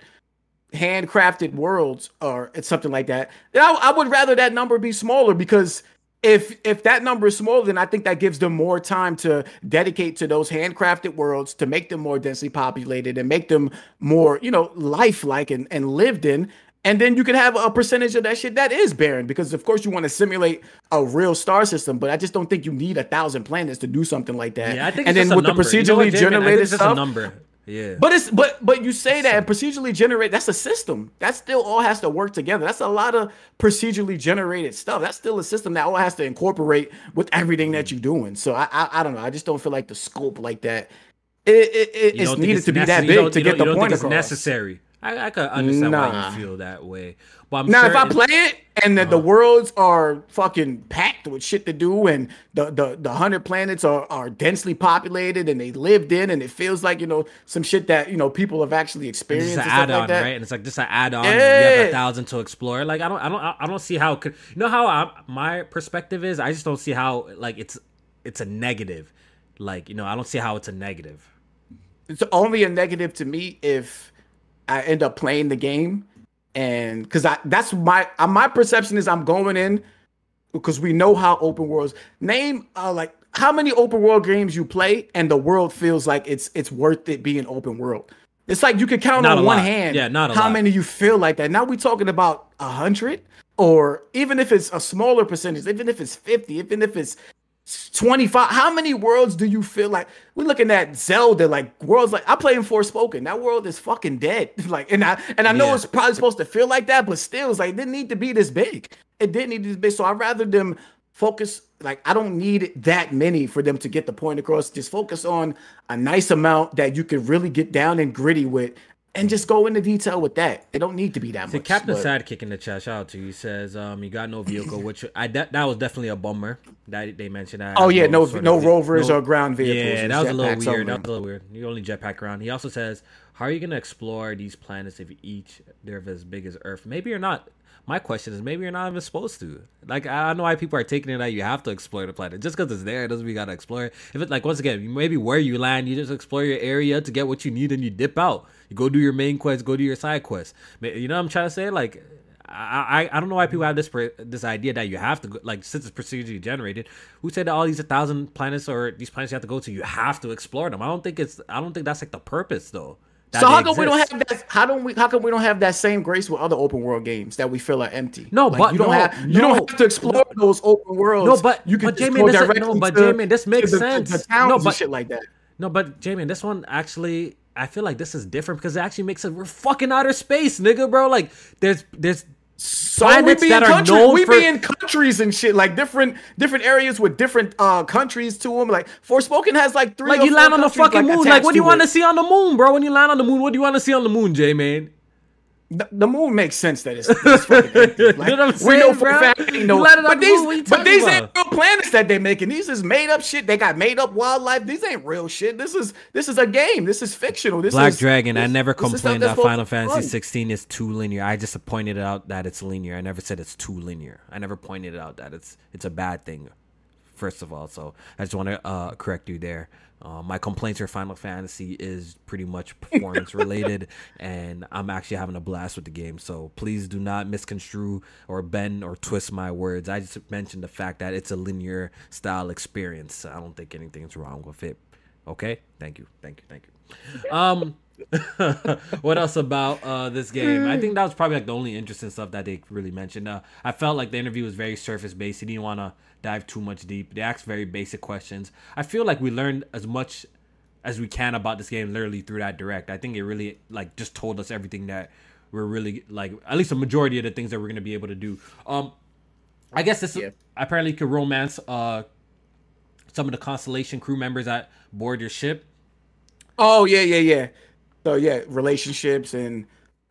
handcrafted worlds or it's something like that, then I, I, would rather that number be smaller because if if that number is smaller, then I think that gives them more time to dedicate to those handcrafted worlds to make them more densely populated and make them more, you know, lifelike and, and lived in. And then you can have a percentage of that shit that is barren because, of course, you want to simulate a real star system. But I just don't think you need a thousand planets to do something like that. Yeah, I think. And then with the procedurally you know generated stuff, number. Yeah. But it's but but you say that procedurally generate that's a system. That still all has to work together. That's a lot of procedurally generated stuff. That's still a system that all has to incorporate with everything that you're doing. So I I, I don't know. I just don't feel like the scope like that. It, it, it it's needed it's to be that big to get the point across. necessary. I, I could understand nah. why you feel that way. But I'm now, sure if I play it and the, uh, the uh-huh. worlds are fucking packed with shit to do, and the the the hundred planets are are densely populated and they lived in, and it feels like you know some shit that you know people have actually experienced. It's an add-on, like right? And it's like just an add-on. Yeah. You have a thousand to explore. Like I don't, I don't, I don't see how. Could, you know how I, my perspective is? I just don't see how like it's it's a negative. Like you know, I don't see how it's a negative. It's only a negative to me if I end up playing the game and because I that's my uh, my perception is I'm going in because we know how open worlds name uh, like how many open world games you play and the world feels like it's it's worth it being open world. It's like you could count not on one lot. hand yeah, not how lot. many you feel like that. Now we're talking about a hundred, or even if it's a smaller percentage, even if it's 50, even if it's 25 how many worlds do you feel like we're looking at zelda like worlds like i play in forspoken that world is fucking dead like and i and i know yeah. it's probably supposed to feel like that but still it's like it didn't need to be this big it didn't need to be big so i'd rather them focus like I don't need that many for them to get the point across. Just focus on a nice amount that you can really get down and gritty with and just go into detail with that. It don't need to be that See, much. Captain but- Sidekick in the chat, shout out to you. He says, um, you got no vehicle, which I that, that was definitely a bummer that they mentioned that. Oh yeah, no, of no rovers no- or ground vehicles. Yeah, that was a little weird. That was a little weird. You only jetpack around. He also says, how are you gonna explore these planets if each they're as big as Earth? Maybe you're not. My question is, maybe you're not even supposed to. Like, I don't know why people are taking it that you have to explore the planet. Just because it's there doesn't mean you gotta explore it. If it, like, once again, maybe where you land, you just explore your area to get what you need and you dip out. You go do your main quest, go do your side quest. You know what I'm trying to say? Like, I, I I don't know why people have this this idea that you have to go, like since it's procedurally generated. Who said that all these a thousand planets or these planets you have to go to, you have to explore them? I don't think it's I don't think that's like the purpose though. So how come we don't have that? How don't we? How come we don't have that same grace with other open world games that we feel are empty? No, Like, but you don't no, have you no, don't have to explore those open worlds. No, but- you can but go this- no, directly but to- J-Man, this makes the, sense. The towns No, and but- shit like that. No, but Jamie, this one actually, I feel like this is different because it actually makes it we're fucking outer space, nigga, bro. Like there's there's So we planets be that in are known we for be in countries and shit like different different areas with different uh countries to them. Like Forspoken has like three. like you land on the countries, fucking moon. Like what do you want to see on the moon, bro? When you land on the moon, what do you want to see on the moon, J man? The, the moon makes sense that it's, it's fucking. You Like, know I'm we know saying, for a bro? fact ain't no. But these, but these about? ain't real planets that they're making. These is made up shit. They got made up wildlife. These ain't real shit. This is this is a game. This is fictional. This Black is, Dragon, I never this is stuff complained that Final Fantasy fun. 16 is too linear. I just pointed out that it's linear. I never said it's too linear. I never pointed out that it's it's a bad thing. First of all, so I just want to uh, correct you there. Uh, my complaints for Final Fantasy is pretty much performance related, and I'm actually having a blast with the game. So please do not misconstrue or bend or twist my words. I just mentioned the fact that it's a linear style experience. I don't think anything's wrong with it. Okay, thank you, thank you, thank you. Um, what else about uh, this game? I think that was probably like the only interesting stuff that they really mentioned. Uh, I felt like the interview was very surface based. He didn't want to dive too much deep. They asked very basic questions. I feel like we learned as much as we can about this game literally through that direct. I think it really like just told us everything that we're really like at least a majority of the things that we're gonna be able to do. Um, I guess this Yeah. apparently could romance uh some of the Constellation crew members that board your ship. Oh yeah, yeah, yeah. So yeah, relationships and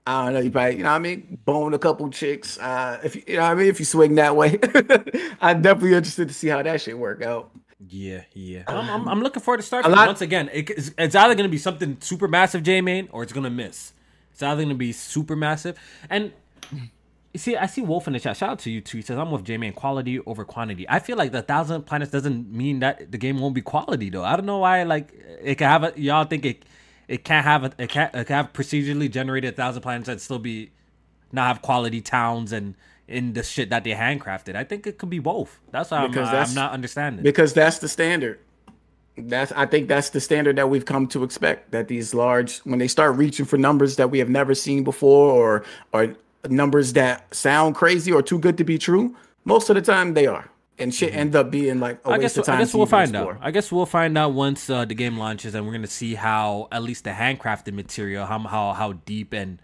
I don't know. You probably, you know, what I mean, bone a couple chicks. Uh, if you, you know, what I mean, if you swing that way, I'm definitely interested to see how that shit work out. Yeah, yeah. I'm, I'm, I'm looking forward to Starfield. A lot- Once again, it, it's, it's either going to be something super massive, J Maine, or it's going to miss. It's either going to be super massive. And you see, I see Wolf in the chat. Shout out to you too. He says, I'm with J Maine. Quality over quantity. I feel like the thousand planets doesn't mean that the game won't be quality, though. I don't know why, like, it can have a, y'all think it, it can't have a, it can't, it can have procedurally generated thousand planets and still be, not have quality towns and in the shit that they handcrafted. I think it could be both. That's why I'm, that's- I'm not understanding. because that's the standard. That's I think that's the standard that we've come to expect. That these large, when they start reaching for numbers that we have never seen before, or or numbers that sound crazy or too good to be true, most of the time they are, and shit end up being like a I waste guess of time. I guess we'll find explore. out. I guess we'll find out once uh, the game launches, and we're gonna see how at least the handcrafted material, how how how deep and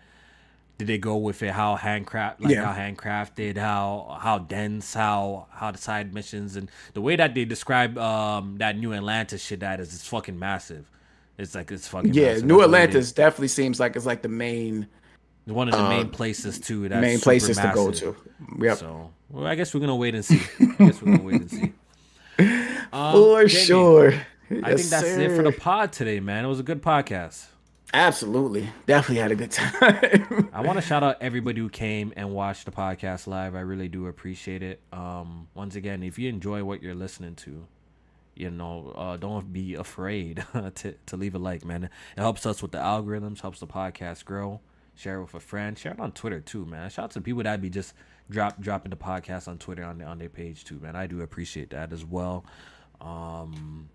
did they go with it? How handcraft, like Yeah. how handcrafted, how how dense, how how the side missions, and the way that they describe um that New Atlantis shit that is, is fucking massive. It's like it's fucking Yeah, massive. New That's what it Atlantis definitely seems like it's like the main one of the main places too. That's main places to go to. Yep, So well, I guess we're gonna wait and see. I guess we're gonna wait and see. Um, for Jamie, sure. I think that's it for the pod today, man. It was a good podcast. Absolutely, definitely had a good time. I want to shout out everybody who came and watched the podcast live. I really do appreciate it. Um, once again, if you enjoy what you're listening to, you know, uh, don't be afraid to to leave a like, man. It helps us with the algorithms, helps the podcast grow. Share it with a friend. Share it on Twitter too, man. Shout out to people that be just drop dropping the podcast on Twitter on on their page too, man. I do appreciate that as well. Um,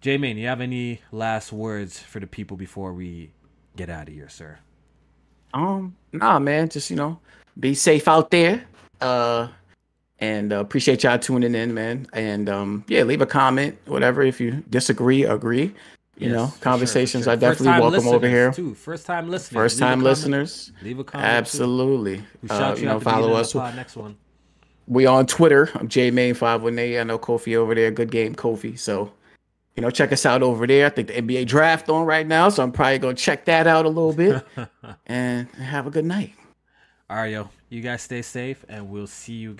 J Maine, you have any last words for the people before we get out of here, sir? Um, nah, man, just you know, be safe out there. Uh, and uh, appreciate y'all tuning in, man. And um, yeah, leave a comment, whatever. If you disagree, agree. You Yes, know, for sure, conversations sure. are definitely welcome over here. Too. First time listeners. First leave a time comment. listeners, Leave a comment. absolutely. We Uh, shout you know, out the beginning follow us. next one. we on Twitter. I'm J Maine five one eight. I know Kofi over there. Good game, Kofi. So you know, check us out over there. I think the NBA draft on right now, so I'm probably gonna check that out a little bit. and have a good night. All right, yo. You guys stay safe, and we'll see you guys.